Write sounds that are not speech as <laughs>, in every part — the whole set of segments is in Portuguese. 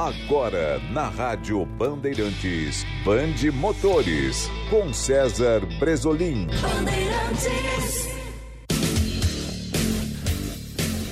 Agora, na Rádio Bandeirantes, Bande Motores, com César Bresolim.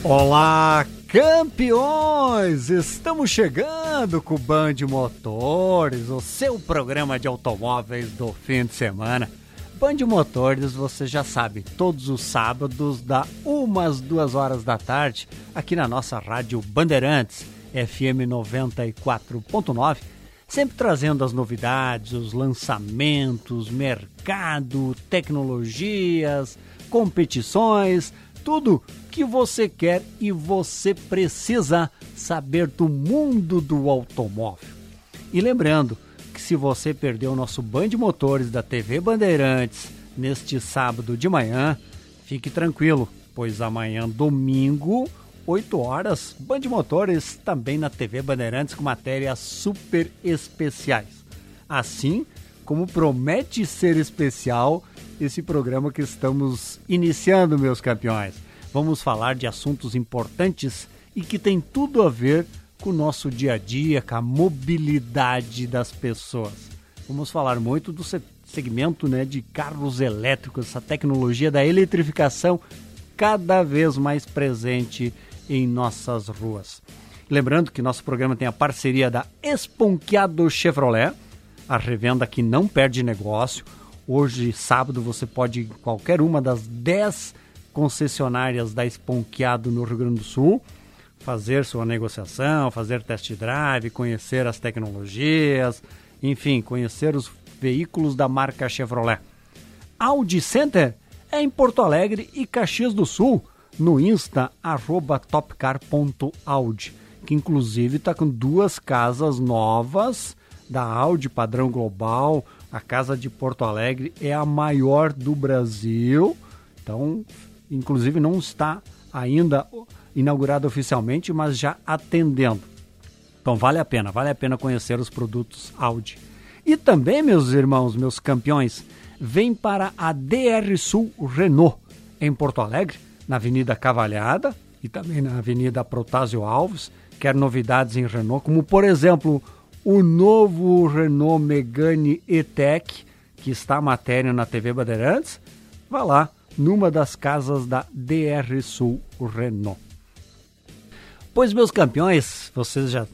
Olá, campeões! Estamos chegando com o Band Motores, o seu programa de automóveis do fim de semana. Band Motores, você já sabe, todos os sábados, da umas duas horas da tarde, aqui na nossa rádio Bandeirantes, FM 94.9, sempre trazendo as novidades, os lançamentos, mercado, tecnologias, competições, tudo que você quer e você precisa saber do mundo do automóvel. E lembrando, que se você perdeu o nosso Band Motores da TV Bandeirantes neste sábado de manhã, fique tranquilo, pois amanhã, domingo, 8 horas, Band Motores também na TV Bandeirantes com matérias super especiais. Assim como promete ser especial esse programa que estamos iniciando, meus campeões. Vamos falar de assuntos importantes e que tem tudo a ver com o nosso dia a dia, com a mobilidade das pessoas. Vamos falar muito do segmento né, de carros elétricos, essa tecnologia da eletrificação cada vez mais presente em nossas ruas. Lembrando que nosso programa tem a parceria da Esponqueado Chevrolet, a revenda que não perde negócio. Hoje, sábado, você pode ir em qualquer uma das 10 concessionárias da Esponqueado no Rio Grande do Sul fazer sua negociação, fazer test drive, conhecer as tecnologias, enfim, conhecer os veículos da marca Chevrolet. Audi Center é em Porto Alegre e Caxias do Sul, no Insta, arroba topcar.audi, que inclusive está com duas casas novas da Audi padrão global. A casa de Porto Alegre é a maior do Brasil, então, inclusive não está ainda inaugurada oficialmente, mas já atendendo. Então vale a pena, vale a pena conhecer os produtos Audi. E também, meus irmãos, meus campeões, vem para a DR Sul Renault, em Porto Alegre, na Avenida Cavalhada e também na Avenida Protásio Alves. Quer novidades em Renault, como por exemplo o novo Renault Megane E-Tech, que está a matéria na TV Bandeirantes? Vá lá, numa das casas da DR Sul Renault. Pois, meus campeões, vocês já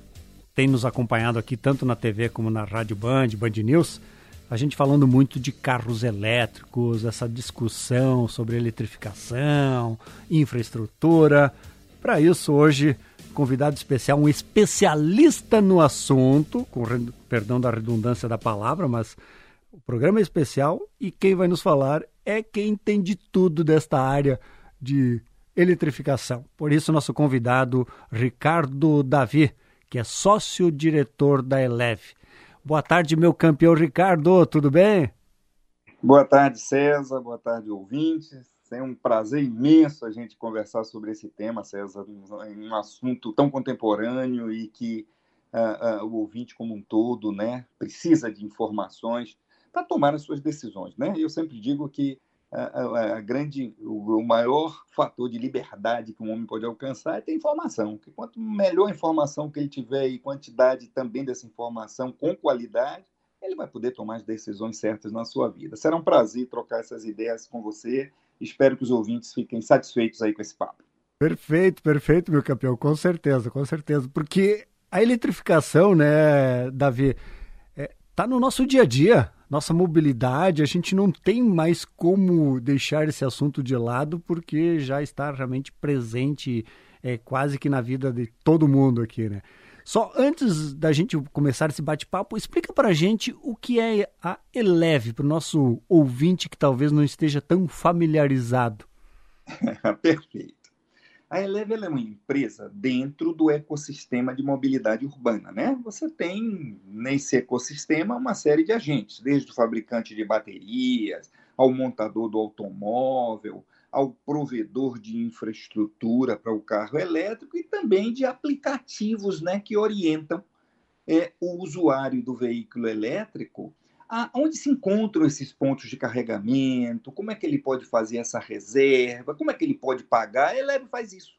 têm nos acompanhado aqui tanto na TV como na Rádio Band, Band News, a gente falando muito de carros elétricos, essa discussão sobre eletrificação, infraestrutura. Para isso, hoje, convidado especial, um especialista no assunto, com perdão da redundância da palavra, mas o programa é especial e quem vai nos falar é quem entende tudo desta área de eletrificação. Por isso, nosso convidado, Ricardo Davi, que é sócio-diretor da Eleve. Boa tarde, meu campeão Ricardo, tudo bem? Boa tarde, César, boa tarde, ouvintes. É um prazer imenso a gente conversar sobre esse tema, César, um assunto tão contemporâneo e que uh, uh, o ouvinte como um todo né, precisa de informações para tomar as suas decisões. Né? Eu sempre digo que a, a, grande, o, maior fator de liberdade que um homem pode alcançar é ter informação. Que quanto melhor informação que ele tiver e quantidade também dessa informação com qualidade, ele vai poder tomar as decisões certas na sua vida. Será um prazer trocar essas ideias com você. Espero que os ouvintes fiquem satisfeitos aí com esse papo. Perfeito, perfeito, meu campeão, com certeza, com certeza. Porque a eletrificação, né, Davi, está no nosso dia a dia nossa mobilidade, a gente não tem mais como deixar esse assunto de lado, porque já está realmente presente é, quase que na vida de todo mundo aqui, né? Só antes da gente começar esse bate-papo, explica para a gente o que é a Eleve, para o nosso ouvinte que talvez não esteja tão familiarizado. <laughs> Perfeito. A Eleve é uma empresa dentro do ecossistema de mobilidade urbana. Né? Você tem nesse ecossistema uma série de agentes, desde o fabricante de baterias, ao montador do automóvel, ao provedor de infraestrutura para o carro elétrico e também de aplicativos né, que orientam é, o usuário do veículo elétrico onde se encontram esses pontos de carregamento, como é que ele pode fazer essa reserva, como é que ele pode pagar, a Eleve faz isso.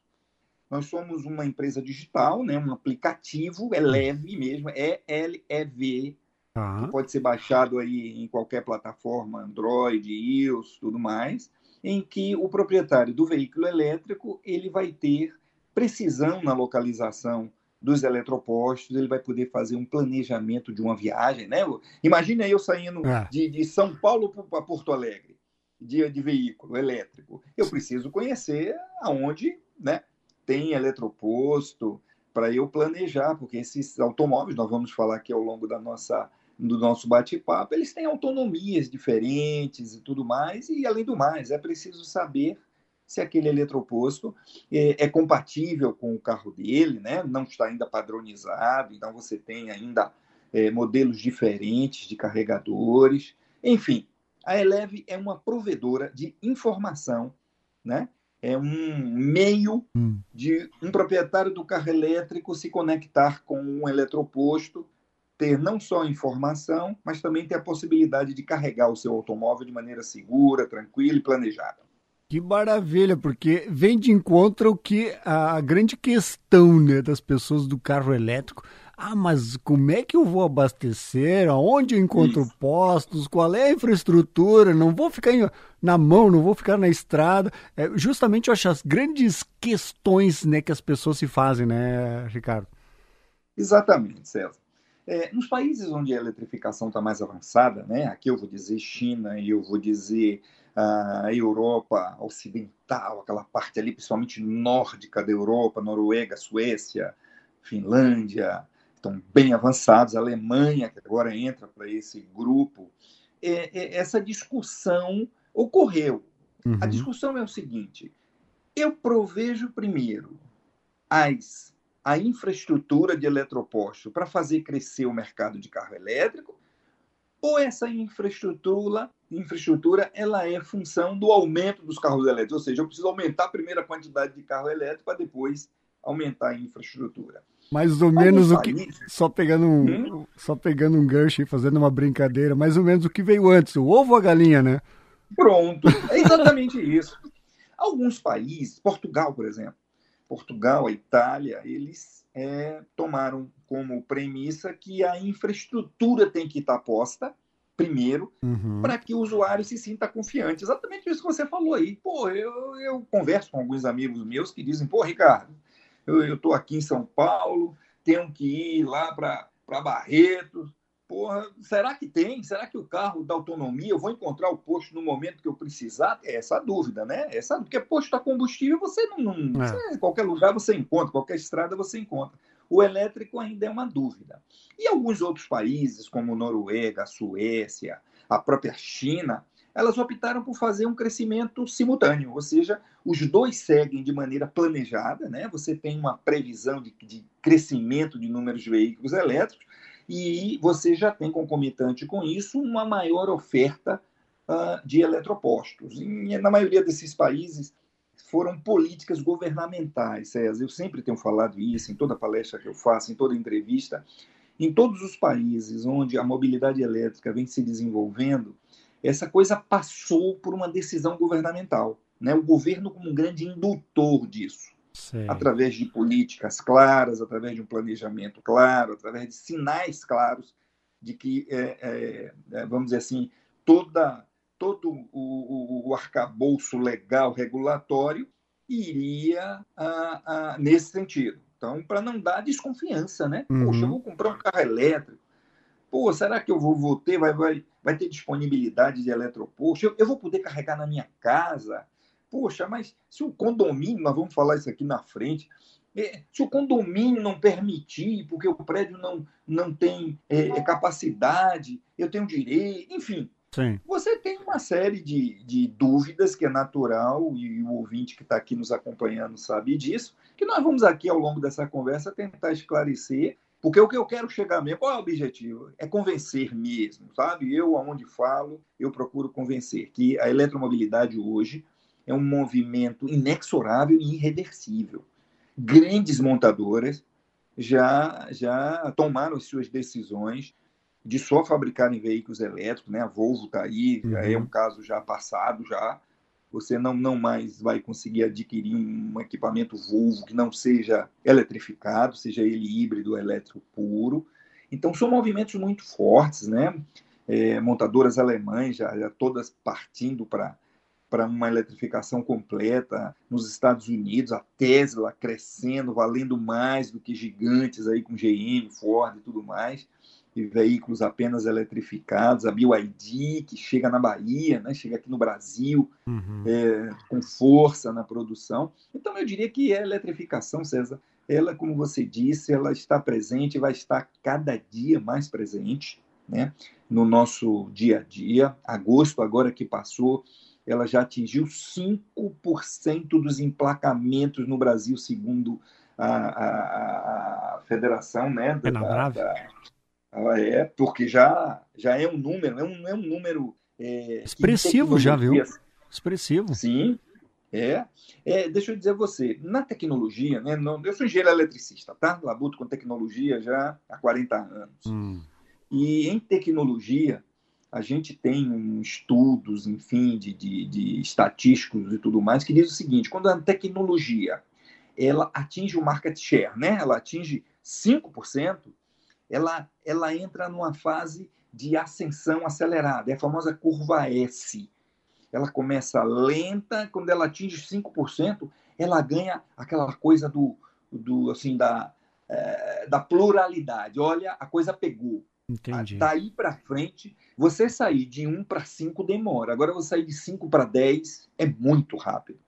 Nós somos uma empresa digital, né? um aplicativo, é leve mesmo, é L-E-V, uhum. que pode ser baixado aí em qualquer plataforma, Android, iOS, tudo mais, em que o proprietário do veículo elétrico ele vai ter precisão na localização dos eletropostos, ele vai poder fazer um planejamento de uma viagem, né? Imagina eu saindo é. de, de, São Paulo para Porto Alegre, dia de veículo elétrico. Eu preciso conhecer aonde, né? Tem eletroposto para eu planejar, porque esses automóveis, nós vamos falar aqui ao longo da nossa do nosso bate-papo, eles têm autonomias diferentes e tudo mais, e além do mais, é preciso saber se aquele eletroposto é, é, compatível com o carro dele, né? não está ainda padronizado, então você tem ainda é, modelos diferentes de carregadores. Enfim, a Eleve é uma provedora de informação, né? é um meio hum. de um proprietário do carro elétrico se conectar com um eletroposto, ter não só informação, mas também ter a possibilidade de carregar o seu automóvel de maneira segura, tranquila e planejada. Que maravilha, porque vem de encontro o que a grande questão né, das pessoas do carro elétrico. Ah, mas como é que eu vou abastecer? Aonde eu encontro Isso. postos? Qual é a infraestrutura? Não vou ficar na mão, não vou ficar na estrada. É, justamente eu acho as grandes questões né, que as pessoas se fazem, né, Ricardo? Exatamente, César. É, nos países onde a eletrificação está mais avançada, né, aqui eu vou dizer China e eu vou dizer a Europa Ocidental, aquela parte ali, principalmente nórdica da Europa, Noruega, Suécia, Finlândia, estão bem avançados, a Alemanha, que agora entra para esse grupo, é, é, essa discussão ocorreu. Uhum. A discussão é o seguinte: eu provejo primeiro as, a infraestrutura de eletroposto para fazer crescer o mercado de carro elétrico, ou essa infraestrutura, infraestrutura ela é função do aumento dos carros elétricos, ou seja, eu preciso aumentar primeiro a quantidade de carro elétrico para depois aumentar a infraestrutura. Mais ou menos o que. Só pegando um, hum? só pegando um gancho e fazendo uma brincadeira, mais ou menos o que veio antes, o ovo ou a galinha, né? Pronto, é <laughs> exatamente isso. Alguns países, Portugal, por exemplo, Portugal, a Itália, eles é, tomaram como premissa que a infraestrutura tem que estar posta primeiro, uhum. para que o usuário se sinta confiante. Exatamente isso que você falou aí. Pô, eu, eu converso com alguns amigos meus que dizem, pô, Ricardo, eu estou aqui em São Paulo, tenho que ir lá para Barretos, porra, será que tem? Será que o carro da autonomia, eu vou encontrar o posto no momento que eu precisar? É essa a dúvida, né? Essa, porque posto a combustível você não. não é. você, qualquer lugar você encontra, qualquer estrada você encontra. O elétrico ainda é uma dúvida. E alguns outros países, como Noruega, Suécia, a própria China, elas optaram por fazer um crescimento simultâneo, ou seja, os dois seguem de maneira planejada, né? Você tem uma previsão de, de crescimento de números de veículos elétricos, e você já tem concomitante com isso uma maior oferta uh, de eletropostos. E, na maioria desses países foram políticas governamentais, César. Eu sempre tenho falado isso em toda palestra que eu faço, em toda entrevista. Em todos os países onde a mobilidade elétrica vem se desenvolvendo, essa coisa passou por uma decisão governamental. Né? O governo como um grande indutor disso através de políticas claras, através de um planejamento claro, através de sinais claros de que, é, é, é vamos dizer assim, toda, todo o, o, o arcabouço legal regulatório iria a, a, nesse sentido. Então, para não dar desconfiança, né? Uhum. Poxa, eu vou comprar um carro elétrico. Pô, será que eu vou, vou ter, vai, vai, vai ter disponibilidade de eletroposto? Eu, eu vou poder carregar na minha casa? Poxa, mas se o condomínio, nós vamos falar isso aqui na frente, é, se o condomínio não permitir, porque o prédio não, não tem é, é capacidade, eu tenho direito, enfim. Sim. Você tem uma série de, de dúvidas que é natural, e o ouvinte que está aqui nos acompanhando sabe disso, que nós vamos aqui ao longo dessa conversa tentar esclarecer, porque o que eu quero chegar mesmo, qual é o objetivo? É convencer mesmo, sabe? Eu, aonde falo, eu procuro convencer que a eletromobilidade hoje é um movimento inexorável e irreversível. Grandes montadoras já, já tomaram as suas decisões de só fabricarem veículos elétricos, né? A Volvo está aí, uhum. é um caso já passado já. você não, não mais vai conseguir adquirir um equipamento Volvo que não seja eletrificado, seja ele híbrido ou elétrico puro. Então, são movimentos muito fortes, né? É, montadoras alemães já, já todas partindo para para uma eletrificação completa nos Estados Unidos, a Tesla crescendo, valendo mais do que gigantes aí com GM, Ford e tudo mais e veículos apenas eletrificados, a BYD, que chega na Bahia, né, chega aqui no Brasil, uhum. é, com força na produção. Então, eu diria que a eletrificação, César, ela, como você disse, ela está presente, vai estar cada dia mais presente né, no nosso dia a dia. Agosto, agora que passou, ela já atingiu 5% dos emplacamentos no Brasil, segundo a, a, a federação né, da, da, da ela é, porque já, já é um número, é um, é um número. É, Expressivo já, viu? Expressivo. Sim, é. é. Deixa eu dizer a você, na tecnologia, né? Não, eu sou engenheiro eletricista, tá? Labuto com tecnologia já há 40 anos. Hum. E em tecnologia, a gente tem um estudos, enfim, de, de, de estatísticos e tudo mais, que diz o seguinte: quando a tecnologia ela atinge o market share, né? Ela atinge 5%, ela, ela entra numa fase de ascensão acelerada, é a famosa curva S. Ela começa lenta, quando ela atinge 5%, ela ganha aquela coisa do, do assim da, é, da pluralidade. Olha, a coisa pegou. Entendi. Daí para frente, você sair de 1 para 5 demora. Agora, você sair de 5 para 10 é muito rápido.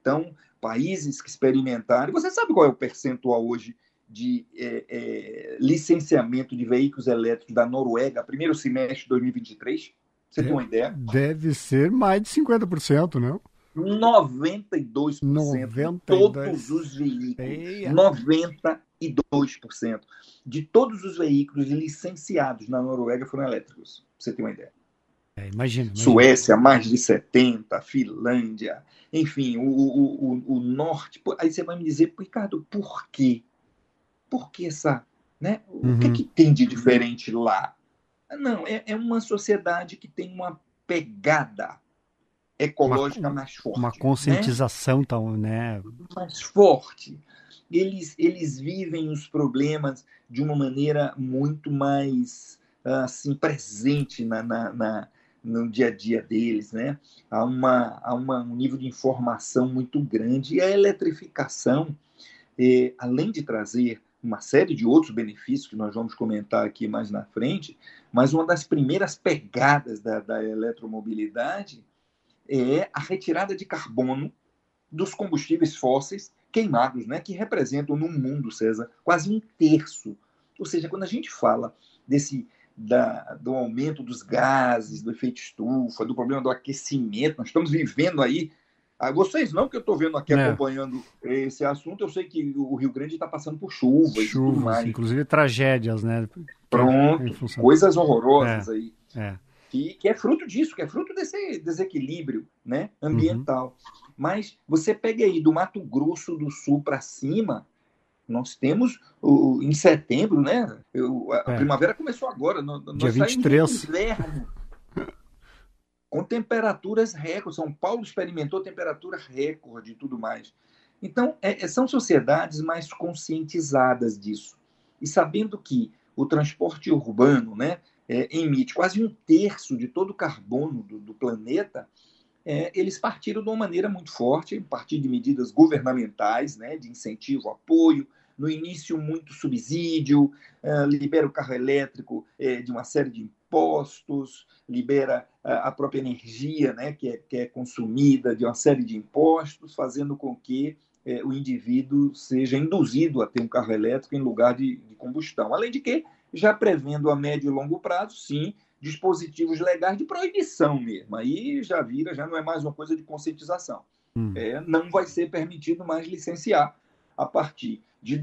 Então, países que experimentaram. Você sabe qual é o percentual hoje de é, é, licenciamento de veículos elétricos da Noruega, primeiro semestre de 2023? Você tem uma ideia? Deve ser mais de 50%, não? 92%. 92%. Todos os veículos. Eia. 92% de todos os veículos licenciados na Noruega foram elétricos. Você tem uma ideia? É, imagina, Suécia, mais de 70%, Finlândia, enfim, o, o, o, o norte. Aí você vai me dizer, Ricardo, por quê? Por que essa. Né? O uhum. que, que tem de diferente lá? Não, é, é uma sociedade que tem uma pegada ecológica uma, mais forte. Uma conscientização né? tão, né? Mais forte. Eles, eles vivem os problemas de uma maneira muito mais assim presente na, na, na, no dia a dia deles, né? Há, uma, há uma, um nível de informação muito grande e a eletrificação, eh, além de trazer uma série de outros benefícios que nós vamos comentar aqui mais na frente, mas uma das primeiras pegadas da, da eletromobilidade é a retirada de carbono dos combustíveis fósseis queimados, né, que representam no mundo, César, quase um terço. Ou seja, quando a gente fala desse da, do aumento dos gases, do efeito estufa, do problema do aquecimento, nós estamos vivendo aí ah, vocês não, que eu estou vendo aqui é. acompanhando esse assunto, eu sei que o Rio Grande está passando por chuva Chuvas, inclusive tragédias, né? Pronto, coisas horrorosas é. aí. É. Que, que é fruto disso, que é fruto desse desequilíbrio né, ambiental. Uhum. Mas você pega aí do Mato Grosso do Sul para cima, nós temos o, em setembro, né? Eu, a, é. primavera começou agora. Nós, Dia 23. Inverno com temperaturas recordes. São Paulo experimentou temperatura recorde e tudo mais. Então, é, é, são sociedades mais conscientizadas disso. E sabendo que o transporte urbano né, é, emite quase um terço de todo o carbono do, do planeta, é, eles partiram de uma maneira muito forte, a partir de medidas governamentais, né, de incentivo, apoio, no início muito subsídio, uh, libera o carro elétrico uh, de uma série de impostos, libera uh, a própria energia né, que, é, que é consumida de uma série de impostos, fazendo com que o indivíduo seja induzido a ter um carro elétrico em lugar de, de combustão. Além de que, já prevendo a médio e longo prazo, sim, dispositivos legais de proibição mesmo. Aí já vira, já não é mais uma coisa de conscientização. Hum. É, não vai ser permitido mais licenciar a partir de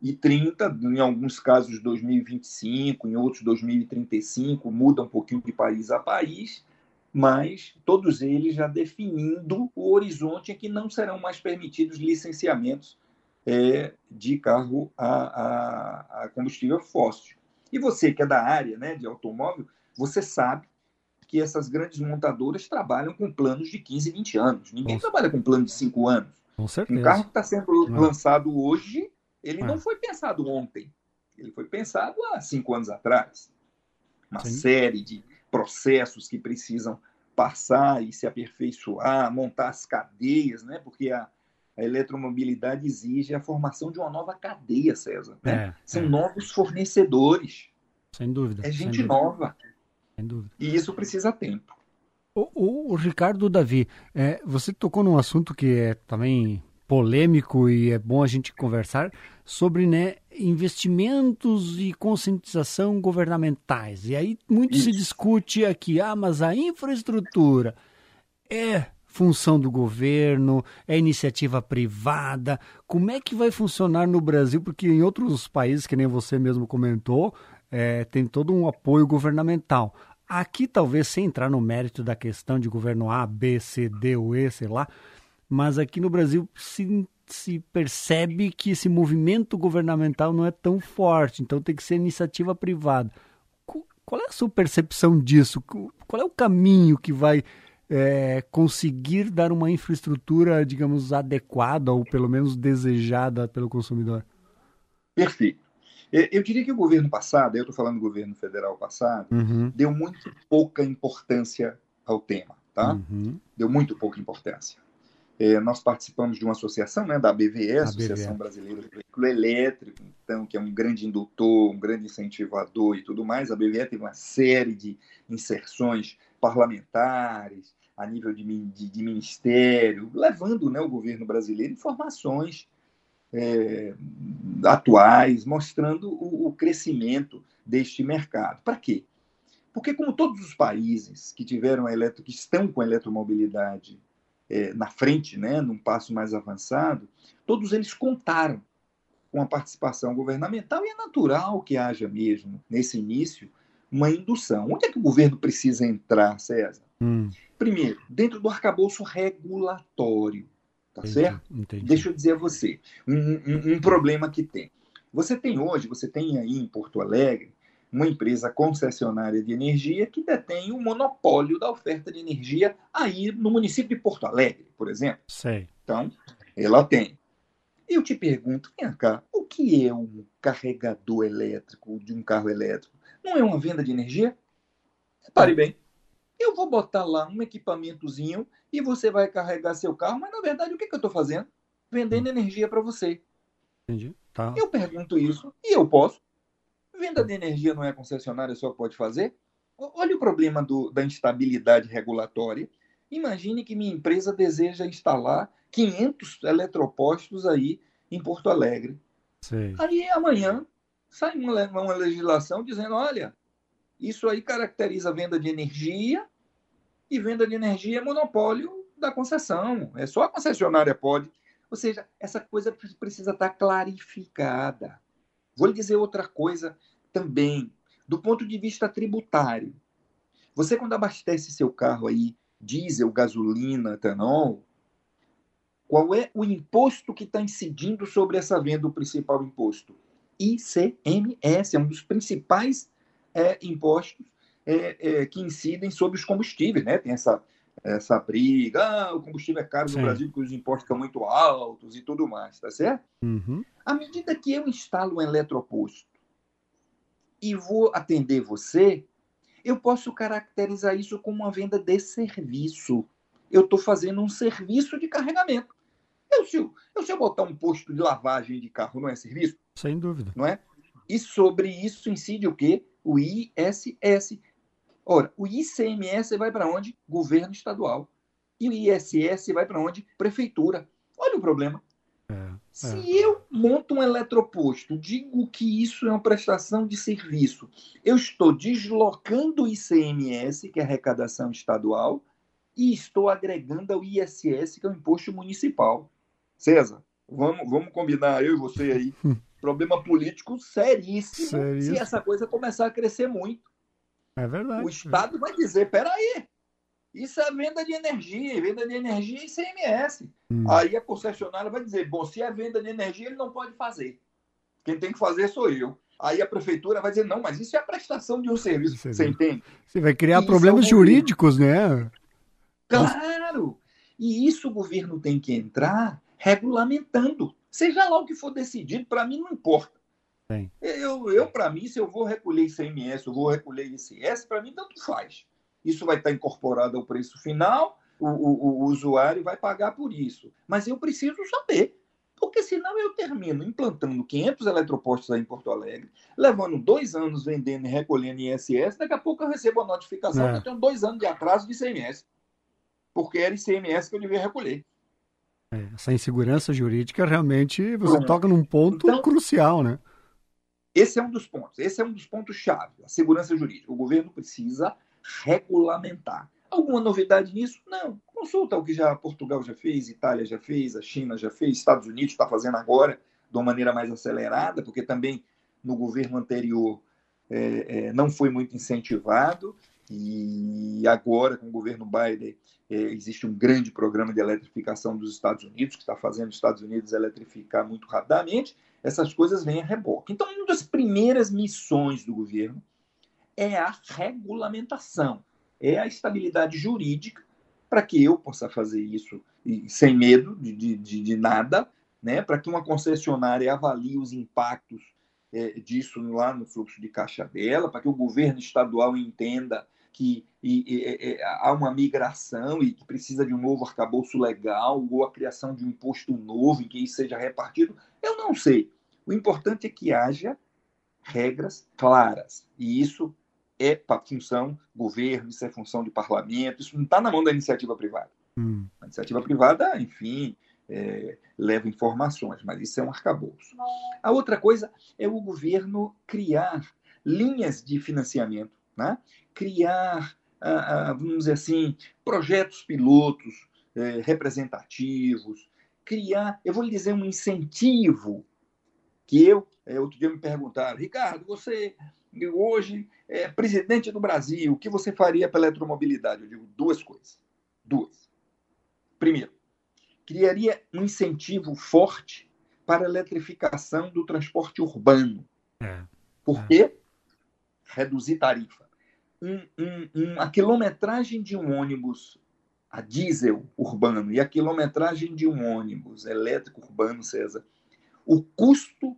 2030, em alguns casos 2025, em outros 2035, muda um pouquinho de país a país, mas todos eles já definindo o horizonte em que não serão mais permitidos licenciamentos é, de carro a, a, a, combustível fóssil. E você que é da área né, de automóvel, você sabe que essas grandes montadoras trabalham com planos de 15, 20 anos. Ninguém Nossa. trabalha com plano de 5 anos. Com certeza. Um carro que está sendo é. lançado hoje, ele é. não foi pensado ontem. Ele foi pensado há cinco anos atrás. Uma Sim. série de processos que precisam passar e se aperfeiçoar, montar as cadeias, né? Porque a, a eletromobilidade exige a formação de uma nova cadeia, César. Né? É, São é. novos fornecedores. Sem dúvida. É gente dúvida. nova. Sem dúvida. E isso precisa tempo. O, o, o Ricardo Davi, é, você tocou num assunto que é também polêmico e é bom a gente conversar sobre né, investimentos e conscientização governamentais. E aí muito Isso. se discute aqui, ah, mas a infraestrutura é função do governo, é iniciativa privada. Como é que vai funcionar no Brasil? Porque em outros países, que nem você mesmo comentou, é, tem todo um apoio governamental. Aqui, talvez, sem entrar no mérito da questão de governo A, B, C, D ou E, sei lá, mas aqui no Brasil se, se percebe que esse movimento governamental não é tão forte, então tem que ser iniciativa privada. Qual é a sua percepção disso? Qual é o caminho que vai é, conseguir dar uma infraestrutura, digamos, adequada ou pelo menos desejada pelo consumidor? Perfeito. Eu diria que o governo passado, eu estou falando do governo federal passado, uhum. deu muito pouca importância ao tema, tá? Uhum. Deu muito pouca importância. É, nós participamos de uma associação, né, da BVE, Associação Brasileira do Veículo Elétrico, então, que é um grande indutor, um grande incentivador e tudo mais. A BVE teve uma série de inserções parlamentares, a nível de, de, de ministério, levando né, o governo brasileiro informações é, atuais, mostrando o, o crescimento deste mercado. Para quê? Porque, como todos os países que tiveram eletro, que estão com a eletromobilidade é, na frente, né, num passo mais avançado, todos eles contaram com a participação governamental e é natural que haja mesmo, nesse início, uma indução. Onde é que o governo precisa entrar, César? Hum. Primeiro, dentro do arcabouço regulatório, tá entendi, certo? Entendi. Deixa eu dizer a você, um, um, um problema que tem. Você tem hoje, você tem aí em Porto Alegre, uma empresa concessionária de energia que detém o monopólio da oferta de energia aí no município de Porto Alegre, por exemplo. Sei. Então, ela tem. Eu te pergunto, vem cá, o que é um carregador elétrico de um carro elétrico? Não é uma venda de energia? Pare bem. Eu vou botar lá um equipamentozinho e você vai carregar seu carro, mas na verdade o que, que eu estou fazendo? Vendendo energia para você. Entendi. Tá. Eu pergunto isso e eu posso. Venda de energia não é concessionária só pode fazer? Olha o problema do, da instabilidade regulatória. Imagine que minha empresa deseja instalar 500 eletropostos aí em Porto Alegre. Sim. Aí amanhã sai uma, uma legislação dizendo: olha, isso aí caracteriza venda de energia e venda de energia é monopólio da concessão. É só a concessionária pode. Ou seja, essa coisa precisa estar clarificada. Vou lhe dizer outra coisa também, do ponto de vista tributário. Você, quando abastece seu carro aí, diesel, gasolina, etanol, qual é o imposto que está incidindo sobre essa venda, o principal imposto? ICMS, é um dos principais é, impostos é, é, que incidem sobre os combustíveis, né? Tem essa, essa briga, ah, o combustível é caro Sim. no Brasil porque os impostos estão muito altos e tudo mais, tá certo? Uhum. À medida que eu instalo um eletroposto e vou atender você, eu posso caracterizar isso como uma venda de serviço. Eu estou fazendo um serviço de carregamento. Eu se, eu, se eu botar um posto de lavagem de carro, não é serviço? Sem dúvida. Não é? E sobre isso incide o quê? O ISS. Ora, o ICMS vai para onde? Governo estadual. E o ISS vai para onde? Prefeitura. Olha o problema. É, é. Se eu monto um eletroposto, digo que isso é uma prestação de serviço, eu estou deslocando o ICMS, que é arrecadação estadual, e estou agregando ao ISS, que é o imposto municipal. César, vamos, vamos combinar, eu e você aí. <laughs> Problema político seríssimo, seríssimo se essa coisa começar a crescer muito. É verdade. O Estado vai dizer: peraí, isso é venda de energia, venda de energia e ICMS. Hum. Aí a concessionária vai dizer: bom, se é venda de energia, ele não pode fazer. Quem tem que fazer sou eu. Aí a prefeitura vai dizer, não, mas isso é a prestação de um serviço, você, você entende? Você vai criar e problemas é jurídicos, né? Claro! E isso o governo tem que entrar regulamentando. Seja lá o que for decidido, para mim não importa. Eu, eu para mim, se eu vou recolher ICMS, eu vou recolher ICS, para mim tanto faz. Isso vai estar incorporado ao preço final, o, o, o usuário vai pagar por isso. Mas eu preciso saber porque senão eu termino implantando 500 eletropostos aí em Porto Alegre, levando dois anos vendendo e recolhendo ISS, daqui a pouco eu recebo a notificação é. que eu tenho dois anos de atraso de ICMS, porque era ICMS que eu devia recolher. É, essa insegurança jurídica realmente você toca num ponto então, crucial, né? Esse é um dos pontos, esse é um dos pontos chave, a segurança jurídica. O governo precisa regulamentar. Alguma novidade nisso? Não. Consulta o que já Portugal já fez, Itália já fez, a China já fez, Estados Unidos está fazendo agora de uma maneira mais acelerada, porque também no governo anterior é, é, não foi muito incentivado e agora com o governo Biden é, existe um grande programa de eletrificação dos Estados Unidos que está fazendo os Estados Unidos eletrificar muito rapidamente. Essas coisas vêm a reboque. Então, uma das primeiras missões do governo é a regulamentação é a estabilidade jurídica para que eu possa fazer isso sem medo de, de, de nada, né? para que uma concessionária avalie os impactos é, disso lá no fluxo de caixa dela, para que o governo estadual entenda que e, e, e, há uma migração e que precisa de um novo arcabouço legal ou a criação de um imposto novo em que isso seja repartido, eu não sei. O importante é que haja regras claras e isso é função do governo, isso é função de parlamento, isso não está na mão da iniciativa privada. Hum. A iniciativa privada, enfim, é, leva informações, mas isso é um arcabouço. A outra coisa é o governo criar linhas de financiamento, né? criar, ah, ah, vamos dizer assim, projetos pilotos é, representativos, criar, eu vou lhe dizer, um incentivo que eu, é, outro dia me perguntaram, Ricardo, você hoje é presidente do Brasil, o que você faria pela eletromobilidade? Eu digo duas coisas. Duas. Primeiro, criaria um incentivo forte para a eletrificação do transporte urbano. É. Por é. quê? Reduzir tarifa. Um, um, um, a quilometragem de um ônibus a diesel urbano e a quilometragem de um ônibus elétrico urbano, César, o custo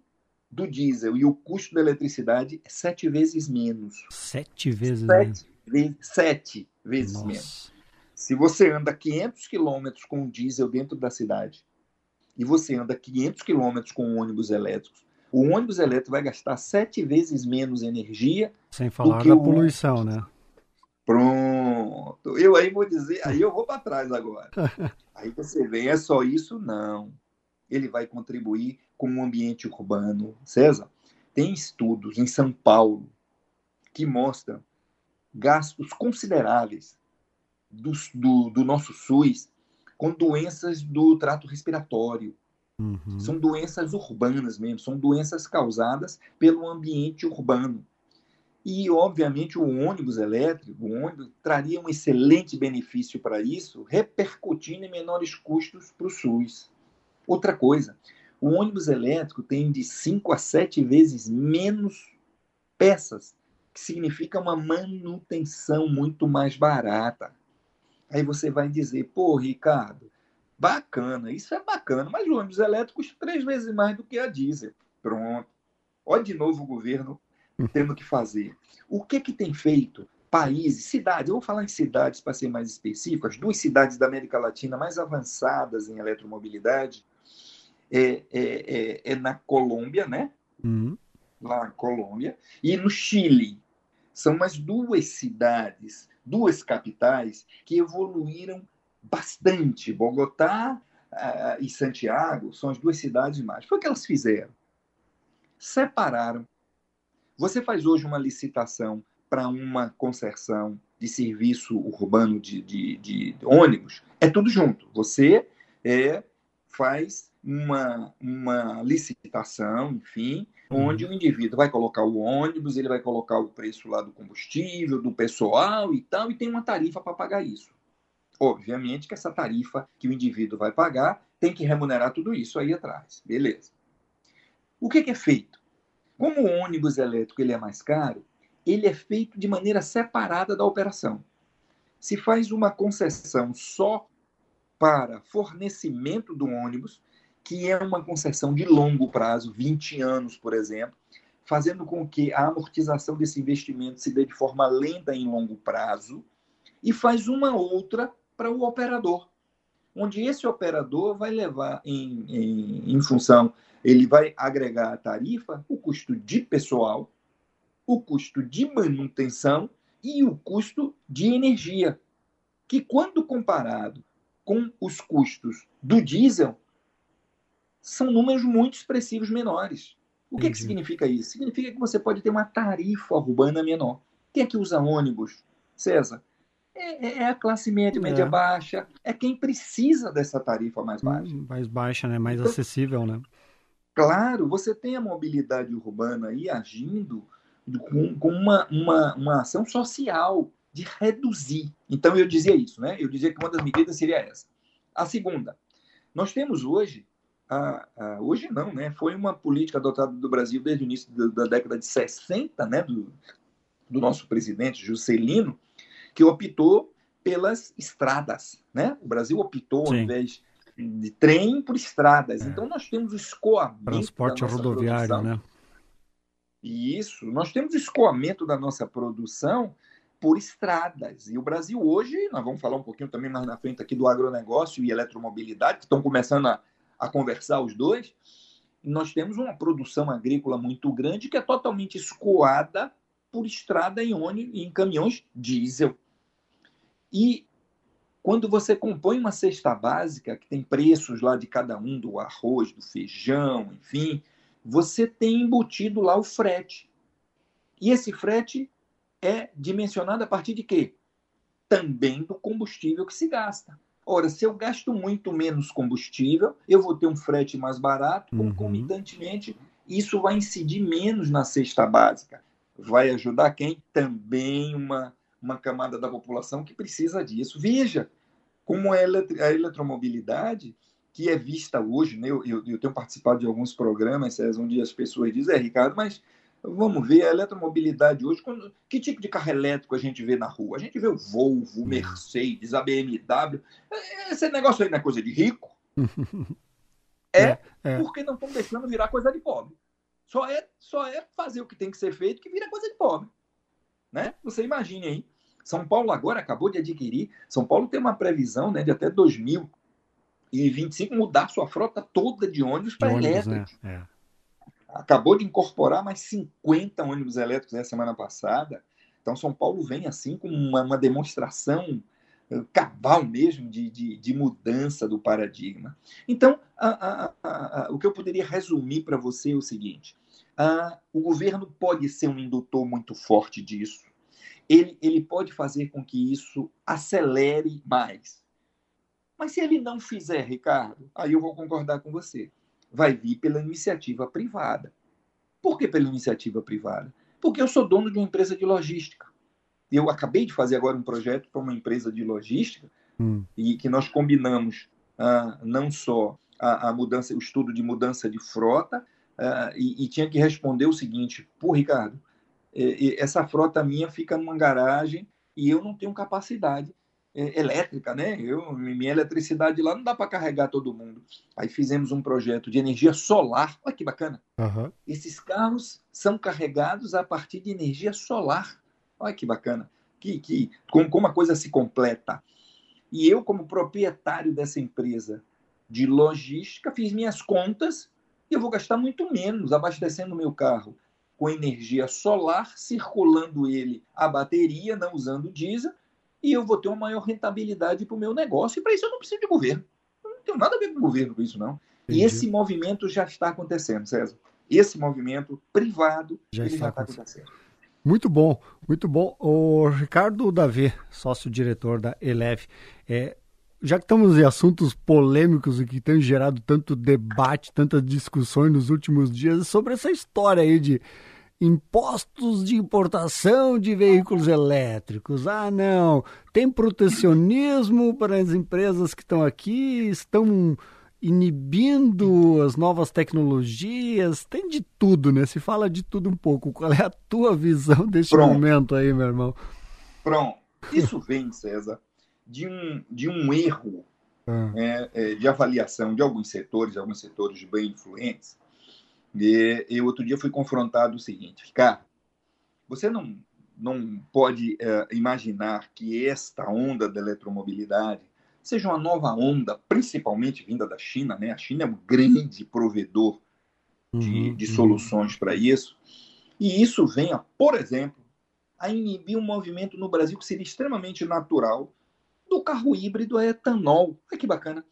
do diesel e o custo da eletricidade é sete vezes menos. Sete vezes sete menos? sete vezes Nossa. menos. Se você anda 500 quilômetros com diesel dentro da cidade e você anda 500 quilômetros com ônibus elétricos, o ônibus elétrico vai gastar sete vezes menos energia. Sem falar da poluição, né? Pronto. Eu aí vou dizer, aí eu vou para trás agora. <laughs> aí você vem, é só isso? Não. Ele vai contribuir com o ambiente urbano. César, tem estudos em São Paulo que mostram gastos consideráveis do, do, do nosso SUS com doenças do trato respiratório. Uhum. São doenças urbanas mesmo, são doenças causadas pelo ambiente urbano. E, obviamente, o ônibus elétrico, o ônibus, traria um excelente benefício para isso, repercutindo em menores custos para o SUS. Outra coisa, o ônibus elétrico tem de 5 a 7 vezes menos peças, que significa uma manutenção muito mais barata. Aí você vai dizer, pô, Ricardo, bacana, isso é bacana, mas o ônibus elétrico custa três vezes mais do que a diesel. Pronto. Olha de novo o governo tendo que fazer. O que que tem feito países, cidades, eu vou falar em cidades para ser mais específico, as duas cidades da América Latina mais avançadas em eletromobilidade é, é, é, é na Colômbia, né? Uhum. Lá na Colômbia. E no Chile. São as duas cidades, duas capitais, que evoluíram bastante. Bogotá uh, e Santiago são as duas cidades mais. Foi o que elas fizeram. Separaram. Você faz hoje uma licitação para uma concessão de serviço urbano de, de, de, ônibus, é tudo junto. Você é, faz uma, uma licitação, enfim, onde uhum. o indivíduo vai colocar o ônibus, ele vai colocar o preço lá do combustível, do pessoal e tal, e tem uma tarifa para pagar isso. Obviamente que essa tarifa que o indivíduo vai pagar tem que remunerar tudo isso aí atrás. Beleza. O que, é feito? Como o ônibus elétrico ele é mais caro, ele é feito de maneira separada da operação. Se faz uma concessão só para fornecimento do ônibus, que é uma concessão de longo prazo, 20 anos, por exemplo, fazendo com que a amortização desse investimento se dê de forma lenta em longo prazo, e faz uma outra para o operador, onde esse operador vai levar em, em, em função, ele vai agregar a tarifa o custo de pessoal, o custo de manutenção e o custo de energia, que quando comparado com os custos do diesel, são números muito expressivos menores. O que, que significa isso? Significa que você pode ter uma tarifa urbana menor. Quem é que usa ônibus? César, é, é, é a classe média, é. média baixa, é quem precisa dessa tarifa mais baixa. Hum, mais baixa, né? Mais então, acessível, né? Claro, você tem a mobilidade urbana aí agindo com, com uma, uma, uma ação social de reduzir. Então eu dizia isso, né? Eu dizia que uma das medidas seria essa. A segunda, nós temos hoje, a, a, hoje não, né? Foi uma política adotada do Brasil desde o início da, da década de 60, né? Do, do nosso presidente Juscelino, que optou pelas estradas, né? O Brasil optou, Sim. ao invés de trem, por estradas. É. Então, nós temos o escoamento. Transporte rodoviário, produção. né? Isso, nós temos o escoamento da nossa produção por estradas. E o Brasil hoje, nós vamos falar um pouquinho também mais na frente aqui do agronegócio e eletromobilidade, que estão começando a, a conversar os dois. Nós temos uma produção agrícola muito grande que é totalmente escoada por estrada em ônibus em caminhões diesel. E quando você compõe uma cesta básica, que tem preços lá de cada um, do arroz, do feijão, enfim, você tem embutido lá o frete. E esse frete é dimensionado a partir de quê? Também do combustível que se gasta. Ora, se eu gasto muito menos combustível, eu vou ter um frete mais barato, uhum. concomitantemente, isso vai incidir menos na cesta básica vai ajudar quem? Também uma, uma camada da população que precisa disso. Veja como é a eletromobilidade, que é vista hoje, né? eu, eu, eu tenho participado de alguns programas onde as pessoas dizem, é, Ricardo, mas vamos ver a eletromobilidade hoje, quando, que tipo de carro elétrico a gente vê na rua? A gente vê o Volvo, o Mercedes, a BMW. Esse negócio aí não é coisa de rico? <laughs> é, é, é. porque não estão deixando virar coisa de pobre. Só é, só é fazer o que tem que ser feito que vira coisa de pobre. Né? Você imagine aí. São Paulo agora acabou de adquirir. São Paulo tem uma previsão né, de até 2025 mudar sua frota toda de ônibus para elétricos. Né? É. Acabou de incorporar mais 50 ônibus elétricos na semana passada. Então, São Paulo vem assim com uma, uma demonstração cabal mesmo de, de, de, mudança do paradigma. Então, a, a, a, o que eu poderia resumir para você é o seguinte: o governo pode ser um indutor muito forte disso. Ele, ele pode fazer com que isso acelere mais. Mas se ele não fizer, Ricardo, aí eu vou concordar com você. Vai vir pela iniciativa privada. Por que pela iniciativa privada? Porque eu sou dono de uma empresa de logística. Eu acabei de fazer agora um projeto para uma empresa de logística hum. e que nós combinamos ah, não só a, a, mudança, o estudo de mudança de frota, ah, e, e, tinha que responder o seguinte: pô, Ricardo, essa frota minha fica numa garagem e eu não tenho capacidade é, elétrica, né? Eu, minha eletricidade lá não dá para carregar todo mundo. Aí fizemos um projeto de energia solar. Olha que bacana. Uhum. Esses carros são carregados a partir de energia solar. Olha que bacana. Que, que, como, como a coisa se completa. E eu, como proprietário dessa empresa de logística, fiz minhas contas e eu vou gastar muito menos abastecendo o meu carro com energia solar, circulando ele a bateria, não usando diesel, e eu vou ter uma maior rentabilidade para o meu negócio. E para isso eu não preciso de governo. Eu não tenho nada a ver com o governo com isso, não. Entendi. E esse movimento já está acontecendo, César. Esse movimento privado já está, já está acontecendo. Muito bom, muito bom. O Ricardo Davi, sócio-diretor da Eleve, é, já que estamos em assuntos polêmicos e que têm gerado tanto debate, tantas discussões nos últimos dias sobre essa história aí de impostos de importação de veículos elétricos. Ah, não, tem protecionismo para as empresas que estão aqui, estão inibindo as novas tecnologias, tem de tudo, né? Se fala de tudo um pouco. Qual é a tua visão deste Pronto. momento aí, meu irmão? Pronto. Isso vem, César, de um, de um erro é, é, de avaliação de alguns setores, alguns setores bem influentes. E eu outro dia fui confrontado o seguinte, cara, você não, não pode é, imaginar que esta onda da eletromobilidade seja uma nova onda, principalmente vinda da China, né? A China é um grande provedor de, uhum, de uhum. soluções para isso. E isso venha, por exemplo, a inibir um movimento no Brasil que seria extremamente natural do carro híbrido a etanol. Olha que bacana.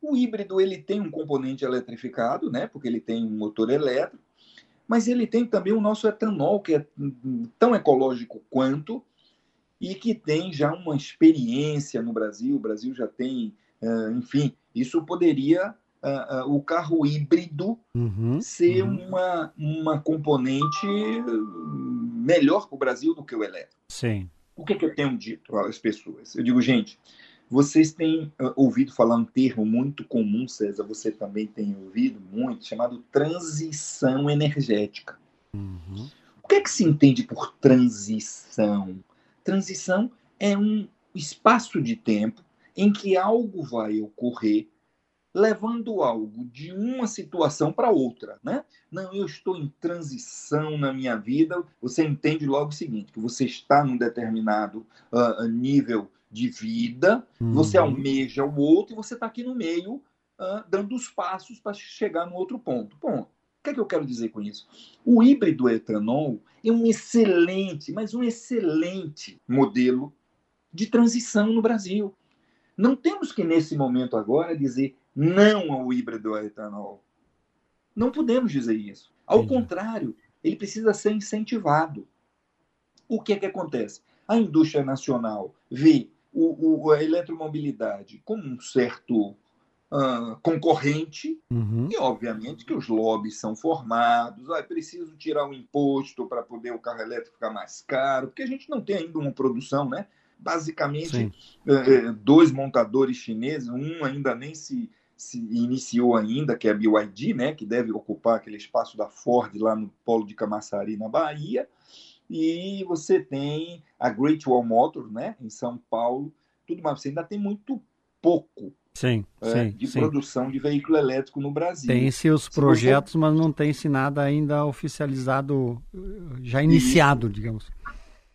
O híbrido ele tem um componente eletrificado, né? Porque ele tem um motor elétrico, mas ele tem também o nosso etanol, que é tão ecológico quanto, e que tem já uma experiência no Brasil. O Brasil já tem, uh, enfim, isso poderia uh, uh, o carro híbrido uhum, ser uhum. Uma, uma componente melhor para o Brasil do que o elétrico. Sim. O que, é que eu tenho dito às pessoas? Eu digo, gente, vocês têm ouvido falar um termo muito comum, César, você também tem ouvido muito, chamado transição energética. Uhum. O que é que se entende por transição? Transição é um espaço de tempo em que algo vai ocorrer levando algo de uma situação para outra, né? Não, eu estou em transição na minha vida. Você entende logo o seguinte: que você está num determinado uh, nível de vida, uhum. você almeja o outro e você está aqui no meio uh, dando os passos para chegar no outro ponto. Bom, o que é que eu quero dizer com isso? O híbrido etanol é um excelente, mas um excelente modelo de transição no Brasil. Não temos que, nesse momento agora, dizer não ao híbrido etanol. Não podemos dizer isso. Ao contrário, ele precisa ser incentivado. O que é que acontece? A indústria nacional vê o, o a eletromobilidade como um certo uh, concorrente, uhum. e obviamente que os lobbies são formados, ah, é preciso tirar o imposto para poder o carro elétrico ficar mais caro, porque a gente não tem ainda uma produção, né? Basicamente, uh, dois montadores chineses, um ainda nem se, se iniciou ainda, que é a BYD, né? Que deve ocupar aquele espaço da Ford lá no polo de Camaçari, na Bahia, e você tem a Great Wall Motors, né, em São Paulo, tudo mais. Você ainda tem muito pouco sim, é, sim, de sim. produção de veículo elétrico no Brasil. Tem seus projetos, você... mas não tem-se nada ainda oficializado, já iniciado, Isso. digamos.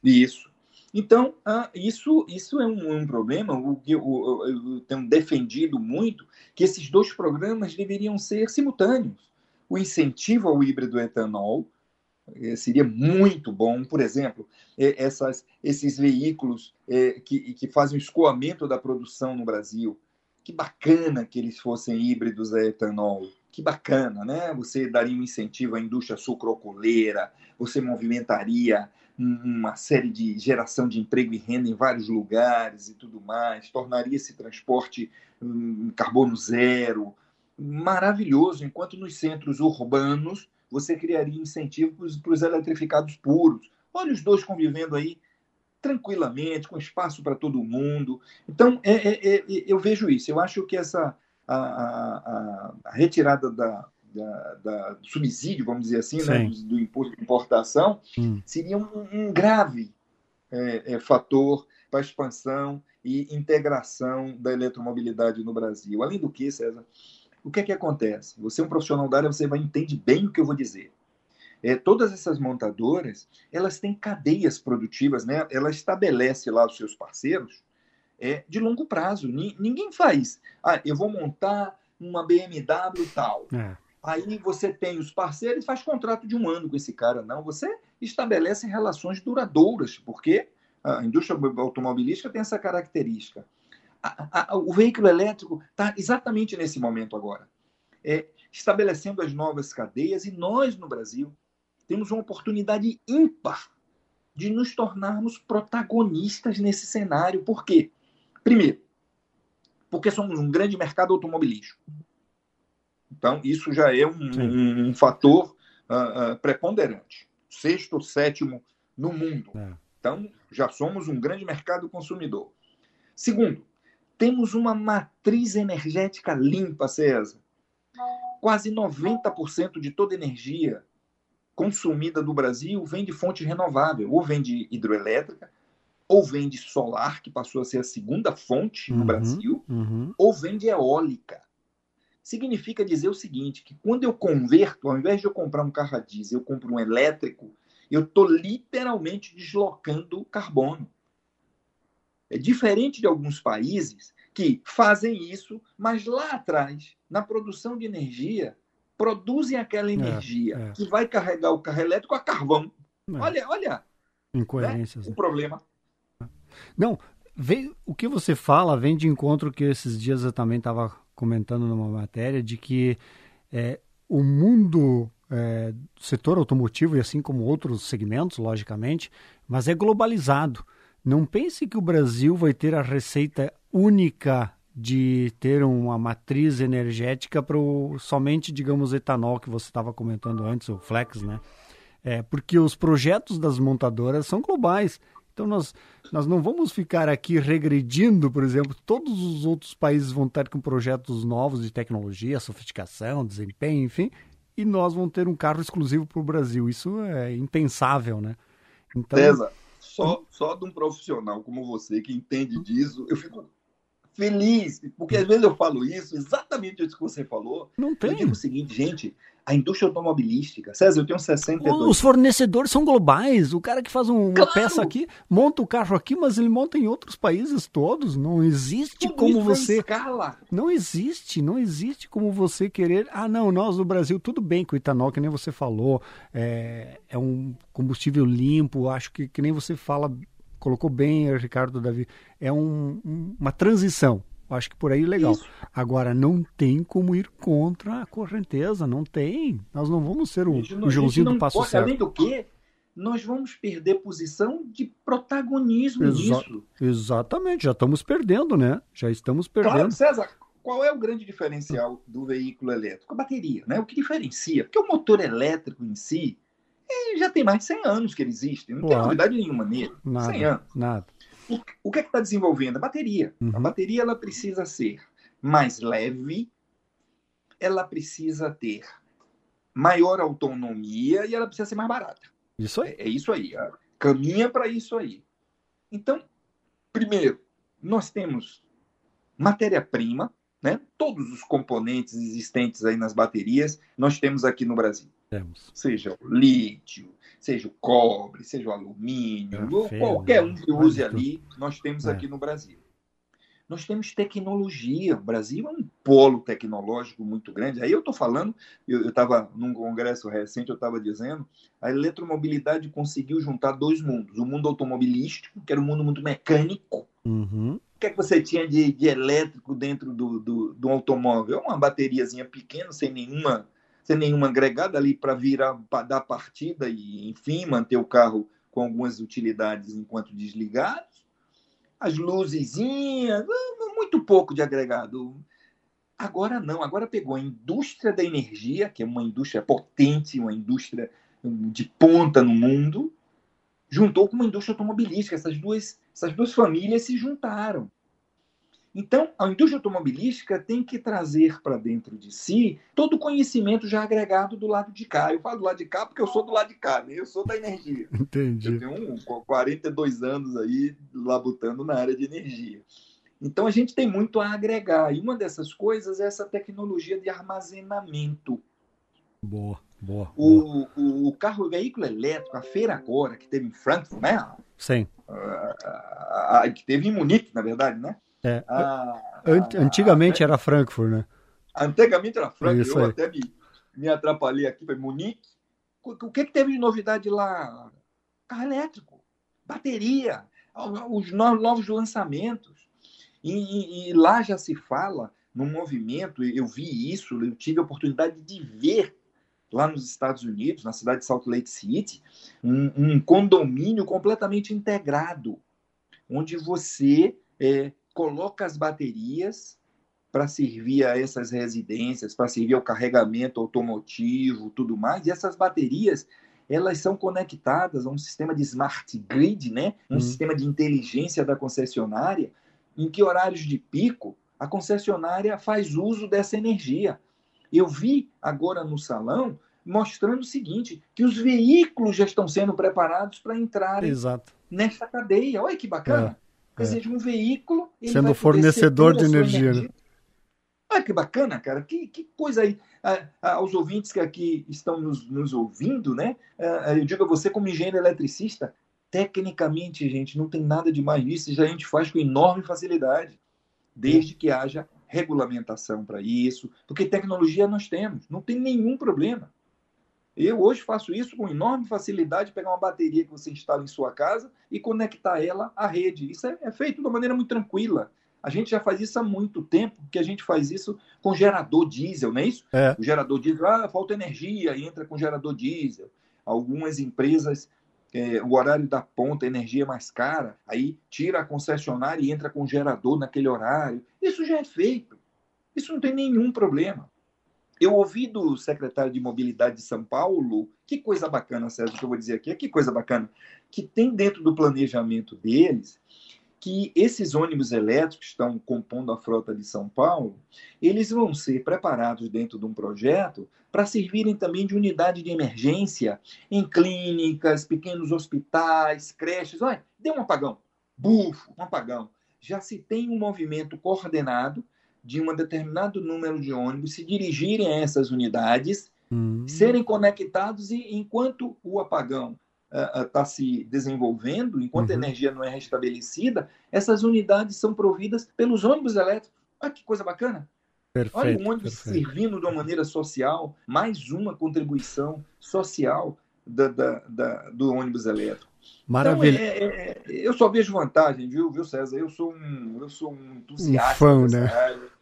Isso. Então, ah, isso, isso é um, um problema. O que eu, tenho defendido muito que esses dois programas deveriam ser simultâneos. O incentivo ao híbrido etanol, eh, seria muito bom, por exemplo, eh, essas, esses veículos é, que, que fazem o escoamento da produção no Brasil. Que bacana que eles fossem híbridos a etanol. Que bacana, né? Você daria um incentivo à indústria sucrocoleira, você movimentaria uma série de geração de emprego e renda em vários lugares e tudo mais, tornaria esse transporte um, carbono zero, maravilhoso, enquanto nos centros urbanos você criaria incentivos para os eletrificados puros. Olha os dois convivendo aí tranquilamente, com espaço para todo mundo. Então, é, é, é, eu vejo isso. Eu acho que essa a, a, a retirada da, da, da, do subsídio, vamos dizer assim, né, do, do, imposto de importação, hum. seria um, um grave é, é, fator para a expansão e integração da eletromobilidade no Brasil. Além do que, César, o que é que acontece? Você é um profissional da área, você vai entender bem o que eu vou dizer. É, todas essas montadoras, elas têm cadeias produtivas, né? Ela estabelece lá os seus parceiros é, de longo prazo. N ninguém faz. Ah, eu vou montar uma BMW tal. É. Aí você tem os parceiros faz contrato de um ano com esse cara. Não, você estabelece relações duradouras, porque a indústria automobilística tem essa característica a, a, o veículo elétrico está exatamente nesse momento agora, é, estabelecendo as novas cadeias, e nós, no Brasil, temos uma oportunidade ímpar de nos tornarmos protagonistas nesse cenário. Por quê? Primeiro, porque somos um grande mercado automobilístico. Então, isso já é um, um, um fator uh, uh, preponderante. Sexto ou sétimo no mundo. É. Então, já somos um grande mercado consumidor. Segundo, temos uma matriz energética limpa, César. Quase 90% de toda energia consumida do Brasil vem de fonte renovável, ou vem de hidroelétrica, ou vem de solar, que passou a ser a segunda fonte no Uhum, Brasil, uhum. ou vem de eólica. Significa dizer o seguinte, que quando eu converto, ao invés de eu comprar um carro a diesel, eu compro um elétrico, eu estou literalmente deslocando carbono. É diferente de alguns países que fazem isso, mas lá atrás, na produção de energia, produzem aquela energia é. que vai carregar o carro elétrico a carvão. É, Olha, olha incoerências. o né? problema. Não, vem, o que você fala vem de encontro que esses dias eu também estava comentando numa matéria de que é, o mundo é, setor automotivo e assim como outros segmentos, logicamente, mas é globalizado. Não pense que o Brasil vai ter a receita única de ter uma matriz energética para somente, digamos, etanol que você estava comentando antes, o flex, né? É, porque os projetos das montadoras são globais. Então nós, nós não vamos ficar aqui regredindo, por exemplo, todos os outros países vão estar com projetos novos de tecnologia, sofisticação, desempenho, enfim, e nós vamos ter um carro exclusivo para o Brasil. Isso é impensável, né? Então, César, só, só de um profissional como você que entende disso, eu fico feliz, porque às vezes eu falo isso, exatamente isso que você falou. não Eu tem. digo o seguinte, gente, a indústria automobilística, César, eu tenho 62 Os fornecedores são globais. O cara que faz um- uma Claro! peça aqui, monta o carro aqui, mas ele monta em outros países todos. Não existe Tudo como você. Não existe, não existe como você querer. Ah, não, nós no Brasil, tudo bem com o etanol, que nem você falou, é, é um combustível limpo, acho que, que nem você fala, colocou bem, Ricardo Davi, é um- uma transição. Acho que por aí legal. Isso. Agora, não tem como ir contra a correnteza, não tem. Nós não vamos ser o, gente o Joãozinho do passo pode, certo. Além do que, nós vamos perder posição de protagonismo Exa- nisso. Exatamente, já estamos perdendo, né? Já estamos Claro, perdendo. César, qual é o grande diferencial do veículo elétrico? A bateria, né? O que diferencia? Porque o motor elétrico em si já tem mais de 100 anos que ele existe, não tem Claro. novidade nenhuma nele. 100 Nada, anos. nada. O, o que é que está desenvolvendo? A bateria. A Uhum. bateria ela precisa ser mais leve, ela precisa ter maior autonomia e ela precisa ser mais barata. Isso aí. É, é isso aí. Caminha para isso aí. Então, primeiro, nós temos matéria-prima, né? Todos os componentes existentes aí nas baterias, nós temos aqui no Brasil. Temos. Seja o lítio, seja o cobre, seja o alumínio, Ferro, qualquer um que use ali, nós temos É. aqui no Brasil. Nós temos tecnologia. O Brasil é um polo tecnológico muito grande. Aí eu estou falando, eu estava num congresso recente, eu estava dizendo, a eletromobilidade conseguiu juntar dois mundos. O mundo automobilístico, que era um mundo muito mecânico. Uhum. O que, é que você tinha de, de elétrico dentro do, do, do automóvel? Uma bateriazinha pequena, sem nenhuma, sem nenhuma agregada ali para virar, para dar partida e, enfim, manter o carro com algumas utilidades enquanto desligados. As luzezinhas, ah, muito pouco de agregado. Agora não, agora pegou a indústria da energia, que é uma indústria potente, uma indústria hum, de ponta no mundo, juntou com uma indústria automobilística. Essas duas, essas duas famílias se juntaram. Então, a indústria automobilística tem que trazer para dentro de si todo o conhecimento já agregado do lado de cá. Eu falo do lado de cá porque eu sou do lado de cá, né? eu sou da energia. Eu Entendi. tenho um, 42 anos aí labutando na área de energia. Então, a gente tem muito a agregar. E uma dessas coisas é essa tecnologia de armazenamento. Boa, boa. boa. O, o, o carro, o veículo elétrico, a feira agora, que teve em Frankfurt, né? Sim. A- que teve em Munique, na verdade, né? É. A- Ant- Antigamente era Frankfurt, né? Antigamente era Frankfurt, eu até me, me atrapalhei aqui, foi Munique. O, que, que teve de novidade lá? Carro elétrico, bateria, os no- novos lançamentos. E, e- e lá já se fala num movimento, eu vi isso, eu tive a oportunidade de ver lá nos Estados Unidos, na cidade de Salt Lake City, um, um condomínio completamente integrado, onde você é, coloca as baterias para servir a essas residências, para servir ao carregamento automotivo, tudo mais. E essas baterias, elas são conectadas a um sistema de smart grid, né? Um Hum. sistema de inteligência da concessionária, em que horários de pico a concessionária faz uso dessa energia. Eu vi agora no salão mostrando o seguinte, que os veículos já estão sendo preparados para entrar nesta cadeia. Olha que bacana. É, Quer é. dizer, um veículo... Sendo fornecedor de energia. energia. Né? Olha que bacana, cara. Que, que coisa aí. Ah, ah, aos ouvintes que aqui estão nos, nos ouvindo, né? Ah, eu digo a você, como engenheiro eletricista, tecnicamente, gente, não tem nada de mais nisso. Já a gente faz com enorme facilidade, desde que haja regulamentação para isso, porque tecnologia nós temos, não tem nenhum problema. Eu hoje faço isso com enorme facilidade, pegar uma bateria que você instala em sua casa e conectar ela à rede. Isso é, é feito de uma maneira muito tranquila. A gente já faz isso há muito tempo, porque a gente faz isso com gerador diesel, não é isso? É. O gerador diesel, ah, falta energia, entra com gerador diesel. Algumas empresas, é, o horário da ponta, a energia é mais cara, aí tira a concessionária e entra com gerador naquele horário. Isso já é feito. Isso não tem nenhum problema. Eu ouvi do secretário de Mobilidade de São Paulo, que coisa bacana, Sérgio, que eu vou dizer aqui, que coisa bacana, que tem dentro do planejamento deles que esses ônibus elétricos que estão compondo a frota de São Paulo, eles vão ser preparados dentro de um projeto para servirem também de unidade de emergência em clínicas, pequenos hospitais, creches. Olha, deu um apagão, bufo, um apagão. Já se tem um movimento coordenado de um determinado número de ônibus se dirigirem a essas unidades, hum. serem conectados e enquanto o apagão está uh, se desenvolvendo, enquanto uhum. a energia não é restabelecida, essas unidades são providas pelos ônibus elétricos. Olha que coisa bacana! Perfeito, Olha o ônibus perfeito. servindo de uma maneira social, mais uma contribuição social da, da, da, do ônibus elétrico. Maravilha. Então, é, é, eu só vejo vantagem, viu, viu, César? Eu sou um, eu sou um entusiasta um fã, né? Área.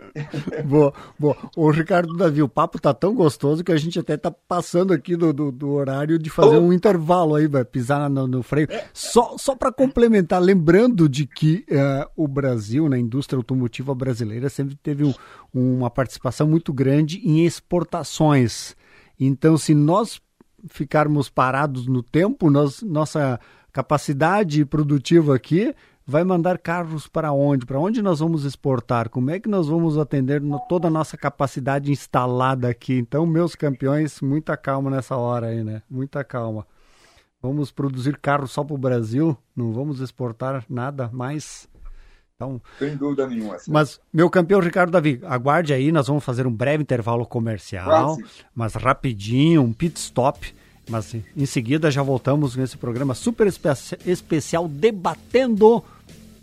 <laughs> boa, boa. Ô, Ricardo Davi, o papo tá tão gostoso que a gente até tá passando aqui do, do, do horário de fazer um intervalo aí, vai pisar no, no freio. Só, só para complementar, lembrando de que uh, o Brasil, na indústria automotiva brasileira, sempre teve um, uma participação muito grande em exportações. Então, se nós ficarmos parados no tempo, nós, nossa capacidade produtiva aqui vai mandar carros para onde? Para onde nós vamos exportar? Como é que nós vamos atender no, toda a nossa capacidade instalada aqui? Então, meus campeões, muita calma nessa hora aí, né? Muita calma. Vamos produzir carros só para o Brasil, não vamos exportar nada mais. Então, Sem dúvida nenhuma. Sim. Mas, meu campeão Ricardo Davi, aguarde aí, nós vamos fazer um breve intervalo comercial, Quase. mas rapidinho, um pit stop mas em seguida já voltamos nesse programa super espe especial debatendo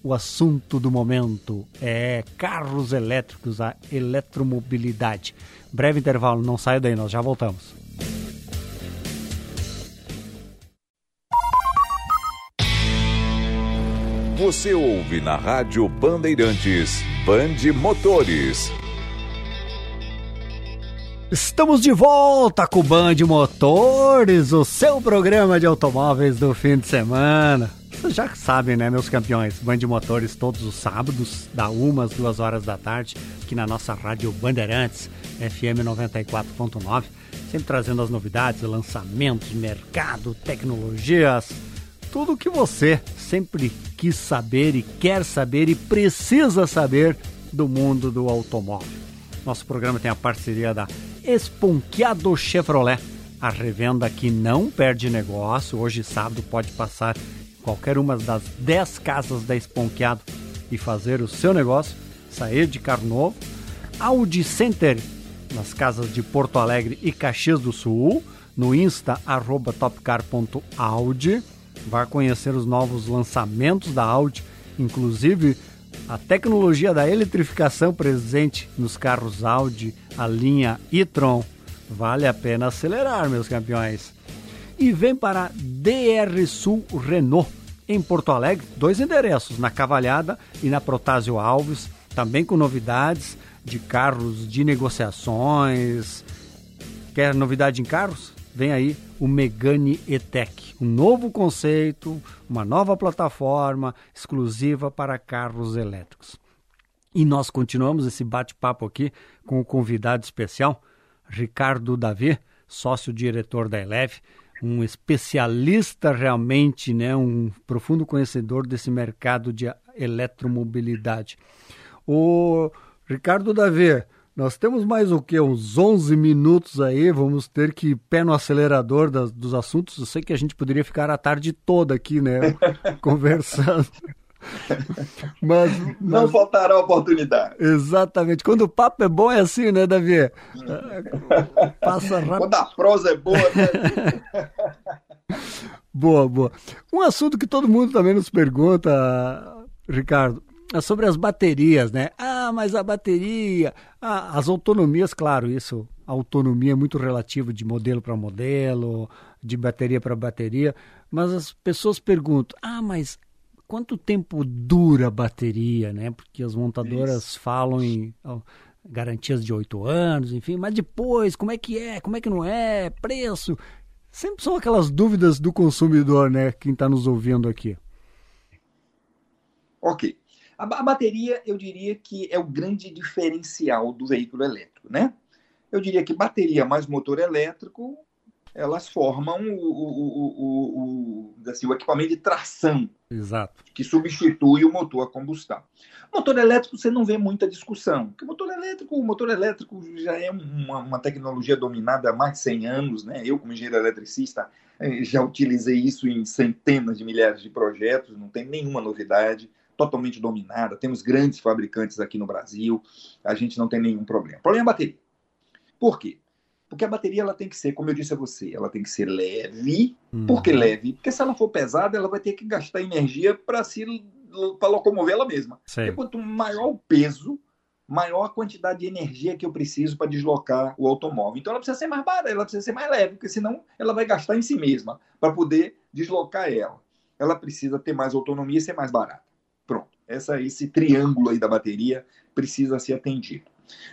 o assunto do momento. É carros elétricos, a eletromobilidade. Breve intervalo, não saia daí, nós já voltamos. Você ouve na Rádio Bandeirantes, Bande Motores. Estamos de volta com o Band Motores, o seu programa de automóveis do fim de semana. Vocês já sabem, né, meus campeões? Band Motores todos os sábados, da 1 às 2 horas da tarde, aqui na nossa rádio Bandeirantes, FM 94.9, sempre trazendo as novidades, lançamentos, mercado, tecnologias, tudo o que você sempre quis saber e quer saber e precisa saber do mundo do automóvel. Nosso programa tem a parceria da Esponqueado Chevrolet. A revenda que não perde negócio. Hoje, sábado, pode passar em qualquer uma das 10 casas da Esponqueado e fazer o seu negócio, sair de carro novo. Audi Center, nas casas de Porto Alegre e Caxias do Sul. No Insta, topcar.audi. Vai conhecer os novos lançamentos da Audi, inclusive a tecnologia da eletrificação presente nos carros Audi, a linha e-tron. Vale a pena acelerar, meus campeões. E vem para DR Sul Renault, em Porto Alegre, dois endereços, na Cavalhada e na Protásio Alves, também com novidades de carros de negociações. Quer novidade em carros? Vem aí o Megane E-Tech, um novo conceito, uma nova plataforma exclusiva para carros elétricos. E nós continuamos esse bate-papo aqui com o convidado especial, Ricardo Davi, sócio-diretor da Eleve, um especialista realmente, né, um profundo conhecedor desse mercado de eletromobilidade. O Ricardo Davi, nós temos mais o que? Uns 11 minutos aí, vamos ter que pé no acelerador das, dos assuntos. Eu sei que a gente poderia ficar a tarde toda aqui, né, <laughs> conversando. Mas, mas, Não faltará oportunidade. Exatamente. Quando o papo é bom, é assim, né, Davi? Passa rápido. Quando a prosa é boa. Né? <laughs> boa, boa. Um assunto que todo mundo também nos pergunta, Ricardo, é sobre as baterias, né? Ah, mas a bateria, ah, as autonomias, claro, isso, a autonomia é muito relativa de modelo para modelo, de bateria para bateria, mas as pessoas perguntam: ah, mas quanto tempo dura a bateria, né? Porque as montadoras Isso. falam em garantias de oito anos, enfim, mas depois, como é que é, como é que não é, preço. Sempre são aquelas dúvidas do consumidor, né? Quem está nos ouvindo aqui. Ok. A, a, bateria, eu diria que é o grande diferencial do veículo elétrico, né? Eu diria que bateria mais motor elétrico elas formam o, o, o, o, assim, o equipamento de tração Exato. que substitui o motor a combustão. Motor elétrico você não vê muita discussão, porque o motor elétrico, o motor elétrico já é uma, uma tecnologia dominada há mais de 100 anos, né? Eu como engenheiro eletricista eh, já utilizei isso em centenas de milhares de projetos, não tem nenhuma novidade, totalmente dominada. Temos grandes fabricantes aqui no Brasil, a gente não tem nenhum problema. O problema é a bateria. Por quê? Porque a bateria ela tem que ser, como eu disse a você, ela tem que ser leve. Uhum. Por que leve? Porque se ela for pesada, ela vai ter que gastar energia para se para locomover ela mesma. Porque quanto maior o peso, maior a quantidade de energia que eu preciso para deslocar o automóvel. Então ela precisa ser mais barata, ela precisa ser mais leve, porque senão ela vai gastar em si mesma para poder deslocar ela. Ela precisa ter mais autonomia e ser mais barata. Essa, esse triângulo aí da bateria precisa ser atendido.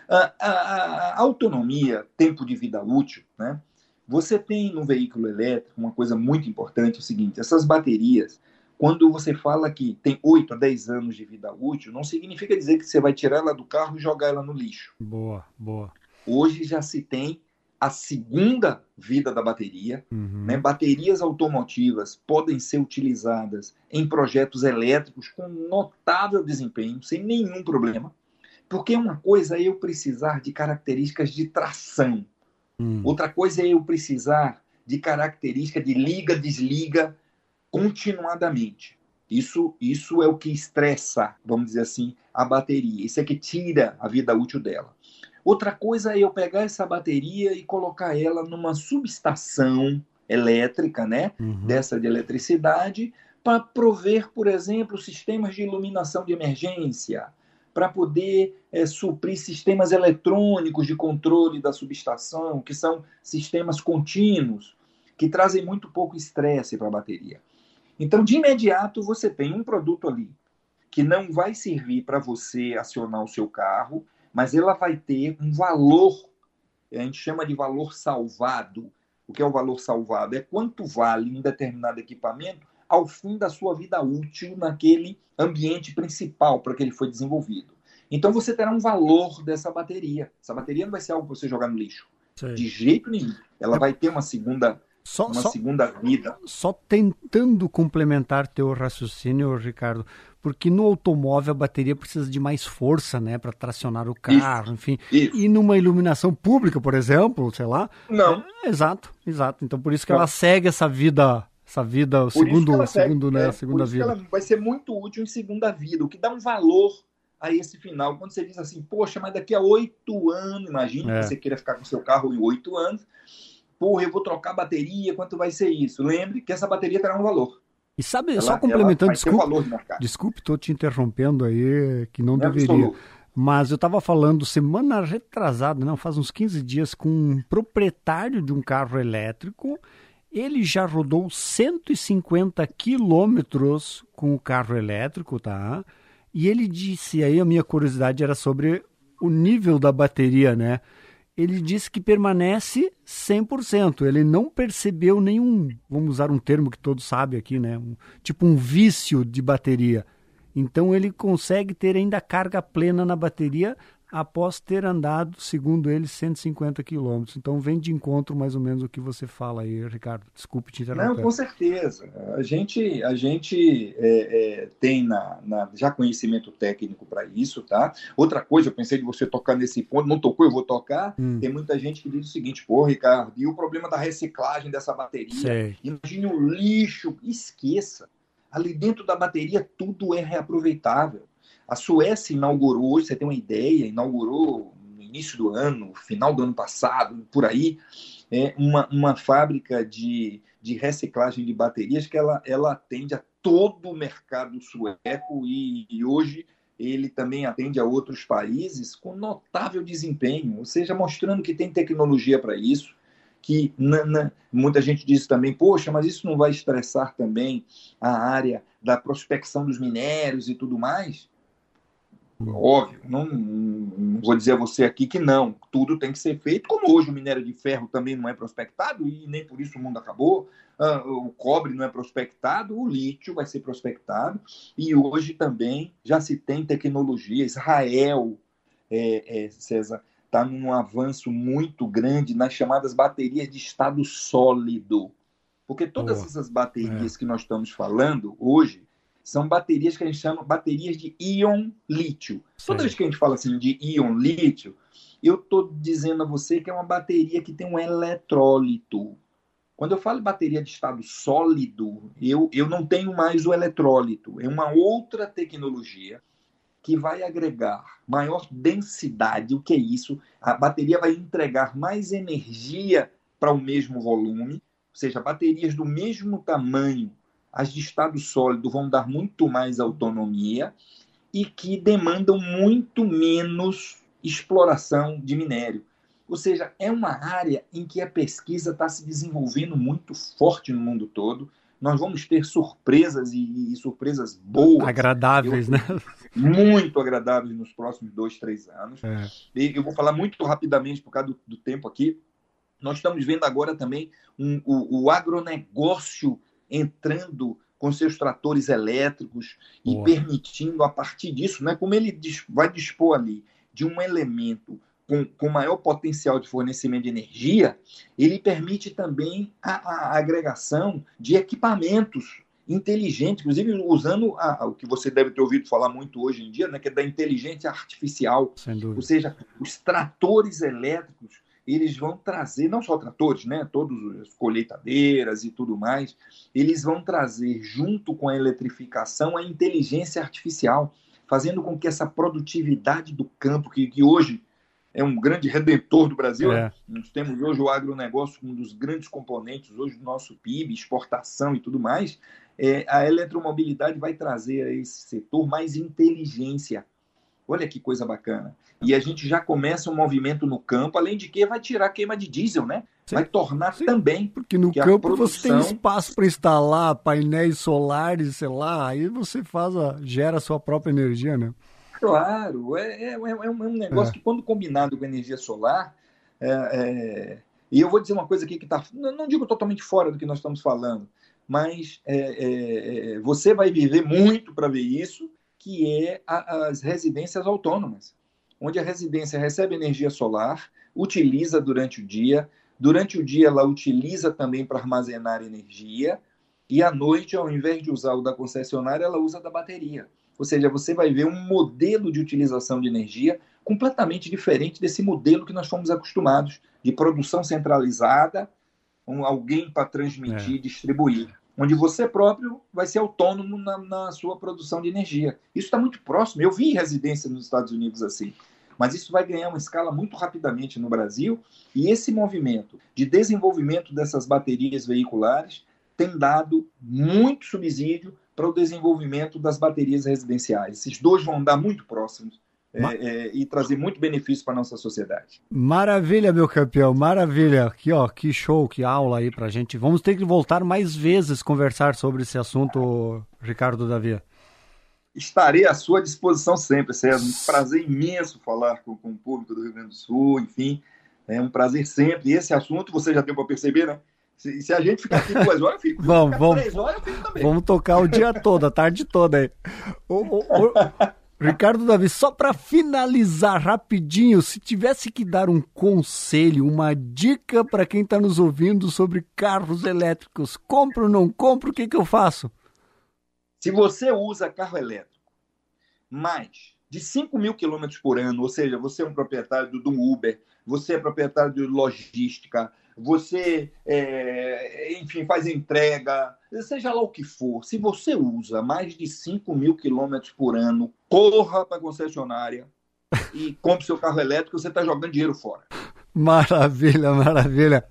A, a, a, autonomia, tempo de vida útil, né? Você tem no veículo elétrico uma coisa muito importante, é o seguinte, essas baterias, quando você fala que tem 8 a 10 anos de vida útil, não significa dizer que você vai tirar ela do carro e jogar ela no lixo. Boa, boa. Hoje já se tem a segunda vida da bateria. Uhum. Né? Baterias automotivas podem ser utilizadas em projetos elétricos com notável desempenho, sem nenhum problema. Porque uma coisa é eu precisar de características de tração, hum. outra coisa é eu precisar de característica de liga-desliga continuadamente. Isso, isso é o que estressa, vamos dizer assim, a bateria. Isso é que tira a vida útil dela. Outra coisa é eu pegar essa bateria e colocar ela numa subestação elétrica, né, uhum. dessa de eletricidade, para prover, por exemplo, sistemas de iluminação de emergência, para poder é, suprir sistemas eletrônicos de controle da subestação, que são sistemas contínuos, que trazem muito pouco estresse para a bateria. Então, de imediato, você tem um produto ali que não vai servir para você acionar o seu carro, mas ela vai ter um valor, a gente chama de valor salvado. O que é o valor salvado? É quanto vale um determinado equipamento ao fim da sua vida útil naquele ambiente principal para que ele foi desenvolvido. Então você terá um valor dessa bateria. Essa bateria não vai ser algo para você jogar no lixo. Sim. De jeito nenhum. Ela vai ter uma segunda só, uma só, segunda vida. Só tentando complementar teu raciocínio, Ricardo, porque no automóvel a bateria precisa de mais força, né, para tracionar o carro, isso, enfim. Isso. E numa iluminação pública, por exemplo, sei lá. Não. É, exato, exato. Então por isso que não. ela segue essa vida essa vida, o segundo, segundo, né, é, a segunda vida. ela vai ser muito útil em segunda vida, o que dá um valor a esse final. Quando você diz assim, poxa, mas daqui a oito anos, imagine é. que você queira ficar com seu carro em oito anos, porra, eu vou trocar bateria, quanto vai ser isso? Lembre que essa bateria terá um valor. E sabe, ela, só complementando, desculpe, desculpe, estou te interrompendo aí, que não é deveria. Absoluto. Mas eu estava falando semana retrasada, não, faz uns 15 dias, com um proprietário de um carro elétrico ele já rodou 150 quilômetros com o carro elétrico, tá? E ele disse, aí a minha curiosidade era sobre o nível da bateria, né? Ele disse que permanece 100%. Ele não percebeu nenhum, vamos usar um termo que todos sabem aqui, né? Um, tipo um vício de bateria. Então ele consegue ter ainda carga plena na bateria após ter andado, segundo ele, 150 quilômetros. Então vem de encontro mais ou menos o que você fala aí, Ricardo. Desculpe te interromper. Não, com certeza. A gente, a gente é, é, tem na, na, já conhecimento técnico para isso, tá? Outra coisa, eu pensei de você tocar nesse ponto, não tocou, eu vou tocar. Hum. Tem muita gente que diz o seguinte, pô, Ricardo, e o problema da reciclagem dessa bateria? Sei. Imagine o lixo, esqueça. Ali dentro da bateria tudo é reaproveitável. A Suécia inaugurou, hoje você tem uma ideia, inaugurou no início do ano, final do ano passado, por aí, é uma, uma fábrica de, de reciclagem de baterias que ela, ela atende a todo o mercado sueco e, e hoje ele também atende a outros países com notável desempenho, ou seja, mostrando que tem tecnologia para isso, que na, na, muita gente diz também, poxa, mas isso não vai estressar também a área da prospecção dos minérios e tudo mais? Óbvio, não, não, vou dizer a você aqui que não, tudo tem que ser feito, como hoje o minério de ferro também não é prospectado e nem por isso o mundo acabou, uh, o cobre não é prospectado, o lítio vai ser prospectado e hoje também já se tem tecnologia. Israel, é, é, César, está num avanço muito grande nas chamadas baterias de estado sólido, porque todas oh, essas baterias é. que nós estamos falando hoje são baterias que a gente chama baterias de íon lítio. Toda vez que a gente fala assim de íon lítio, eu estou dizendo a você que é uma bateria que tem um eletrólito. Quando eu falo bateria de estado sólido, eu, eu não tenho mais o eletrólito. É uma outra tecnologia que vai agregar maior densidade. O que é isso? A bateria vai entregar mais energia para o mesmo volume, ou seja, baterias do mesmo tamanho as de estado sólido vão dar muito mais autonomia e que demandam muito menos exploração de minério. Ou seja, é uma área em que a pesquisa está se desenvolvendo muito forte no mundo todo. Nós vamos ter surpresas e, e surpresas boas. Agradáveis, eu, né? Muito agradáveis nos próximos dois, três anos. É. E eu vou falar muito rapidamente por causa do, do tempo aqui. Nós estamos vendo agora também um, o, o agronegócio entrando com seus tratores elétricos Boa. e permitindo, a partir disso, né, como ele vai dispor ali de um elemento com, com maior potencial de fornecimento de energia, ele permite também a, a agregação de equipamentos inteligentes, inclusive usando a, o que você deve ter ouvido falar muito hoje em dia, né, que é da inteligência artificial. Ou seja, os tratores elétricos eles vão trazer, não só tratores, né, todas as colheitadeiras e tudo mais, eles vão trazer, junto com a eletrificação, a inteligência artificial, fazendo com que essa produtividade do campo, que, que hoje é um grande redentor do Brasil, é. nós temos hoje o agronegócio um dos grandes componentes hoje do nosso PIB, exportação e tudo mais, é, a eletromobilidade vai trazer a esse setor mais inteligência, Olha que coisa bacana. E a gente já começa um movimento no campo, além de que vai tirar a queima de diesel, né? Sim. Vai tornar Sim. também. Porque no campo produção... você tem espaço para instalar painéis solares, sei lá, aí você faz a, gera a sua própria energia, né? Claro, é, é, é, um, é um, negócio é. que quando combinado com energia solar, é, é, e eu vou dizer uma coisa aqui que está, não digo totalmente fora do que nós estamos falando, mas você vai viver muito para ver isso, que é a, as residências autônomas, onde a residência recebe energia solar, utiliza durante o dia, durante o dia ela utiliza também para armazenar energia, e à noite, ao invés de usar o da concessionária, ela usa da bateria. Ou seja, você vai ver um modelo de utilização de energia completamente diferente desse modelo que nós fomos acostumados, de produção centralizada, um, alguém para transmitir e é. distribuir onde você próprio vai ser autônomo na, na sua produção de energia. Isso está muito próximo. Eu vi residência nos Estados Unidos assim. Mas isso vai ganhar uma escala muito rapidamente no Brasil, e esse movimento de desenvolvimento dessas baterias veiculares tem dado muito subsídio para o desenvolvimento das baterias residenciais. Esses dois vão andar muito próximos é, é, e trazer muito benefício para a nossa sociedade. Maravilha, meu campeão, maravilha. Aqui, ó, que show, que aula aí para gente. Vamos ter que voltar mais vezes conversar sobre esse assunto, Ricardo Davi. Estarei à sua disposição sempre, César. Um prazer imenso falar com, com o público do Rio Grande do Sul, enfim. É um prazer sempre. E esse assunto, você já deu para perceber, né? Se, se, a gente ficar aqui duas horas, eu fico. Vamos, vamos, três horas, eu fico também. Vamos tocar o dia todo, a tarde toda aí. Ricardo Davi, só para finalizar rapidinho, se tivesse que dar um conselho, uma dica para quem está nos ouvindo sobre carros elétricos, compro ou não compro, o que, que eu faço? Se você usa carro elétrico mais de 5 mil quilômetros por ano, ou seja, você é um proprietário do, Uber, você é proprietário de logística, você, é, enfim, faz entrega, seja lá o que for. Se você usa mais de 5 mil quilômetros por ano, corra para a concessionária e compre seu carro elétrico, você está jogando dinheiro fora. Maravilha, maravilha.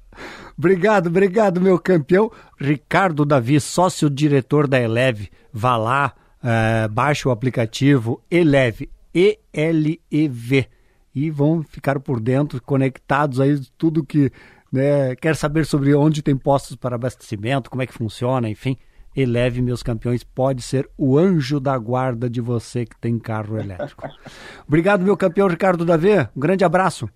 Obrigado, obrigado, meu campeão. Ricardo Davi, sócio-diretor da Eleve. Vá lá, é, baixe o aplicativo Eleve, E-L-E-V. E vão ficar por dentro, conectados aí, tudo que né, quer saber sobre onde tem postos para abastecimento, como é que funciona, enfim. Eleve, meus campeões, pode ser o anjo da guarda de você que tem carro elétrico. <laughs> Obrigado, meu campeão Ricardo Davi. Um grande abraço.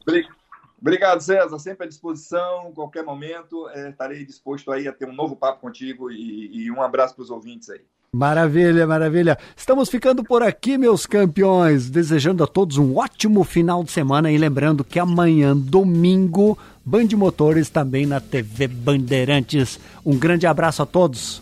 Obrigado, César. Sempre à disposição, qualquer momento. É, estarei disposto aí a ter um novo papo contigo e, e um abraço para os ouvintes aí. Maravilha, maravilha. Estamos ficando por aqui, meus campeões. Desejando a todos um ótimo final de semana e lembrando que amanhã, domingo, Band Motores também na TV Bandeirantes. Um grande abraço a todos.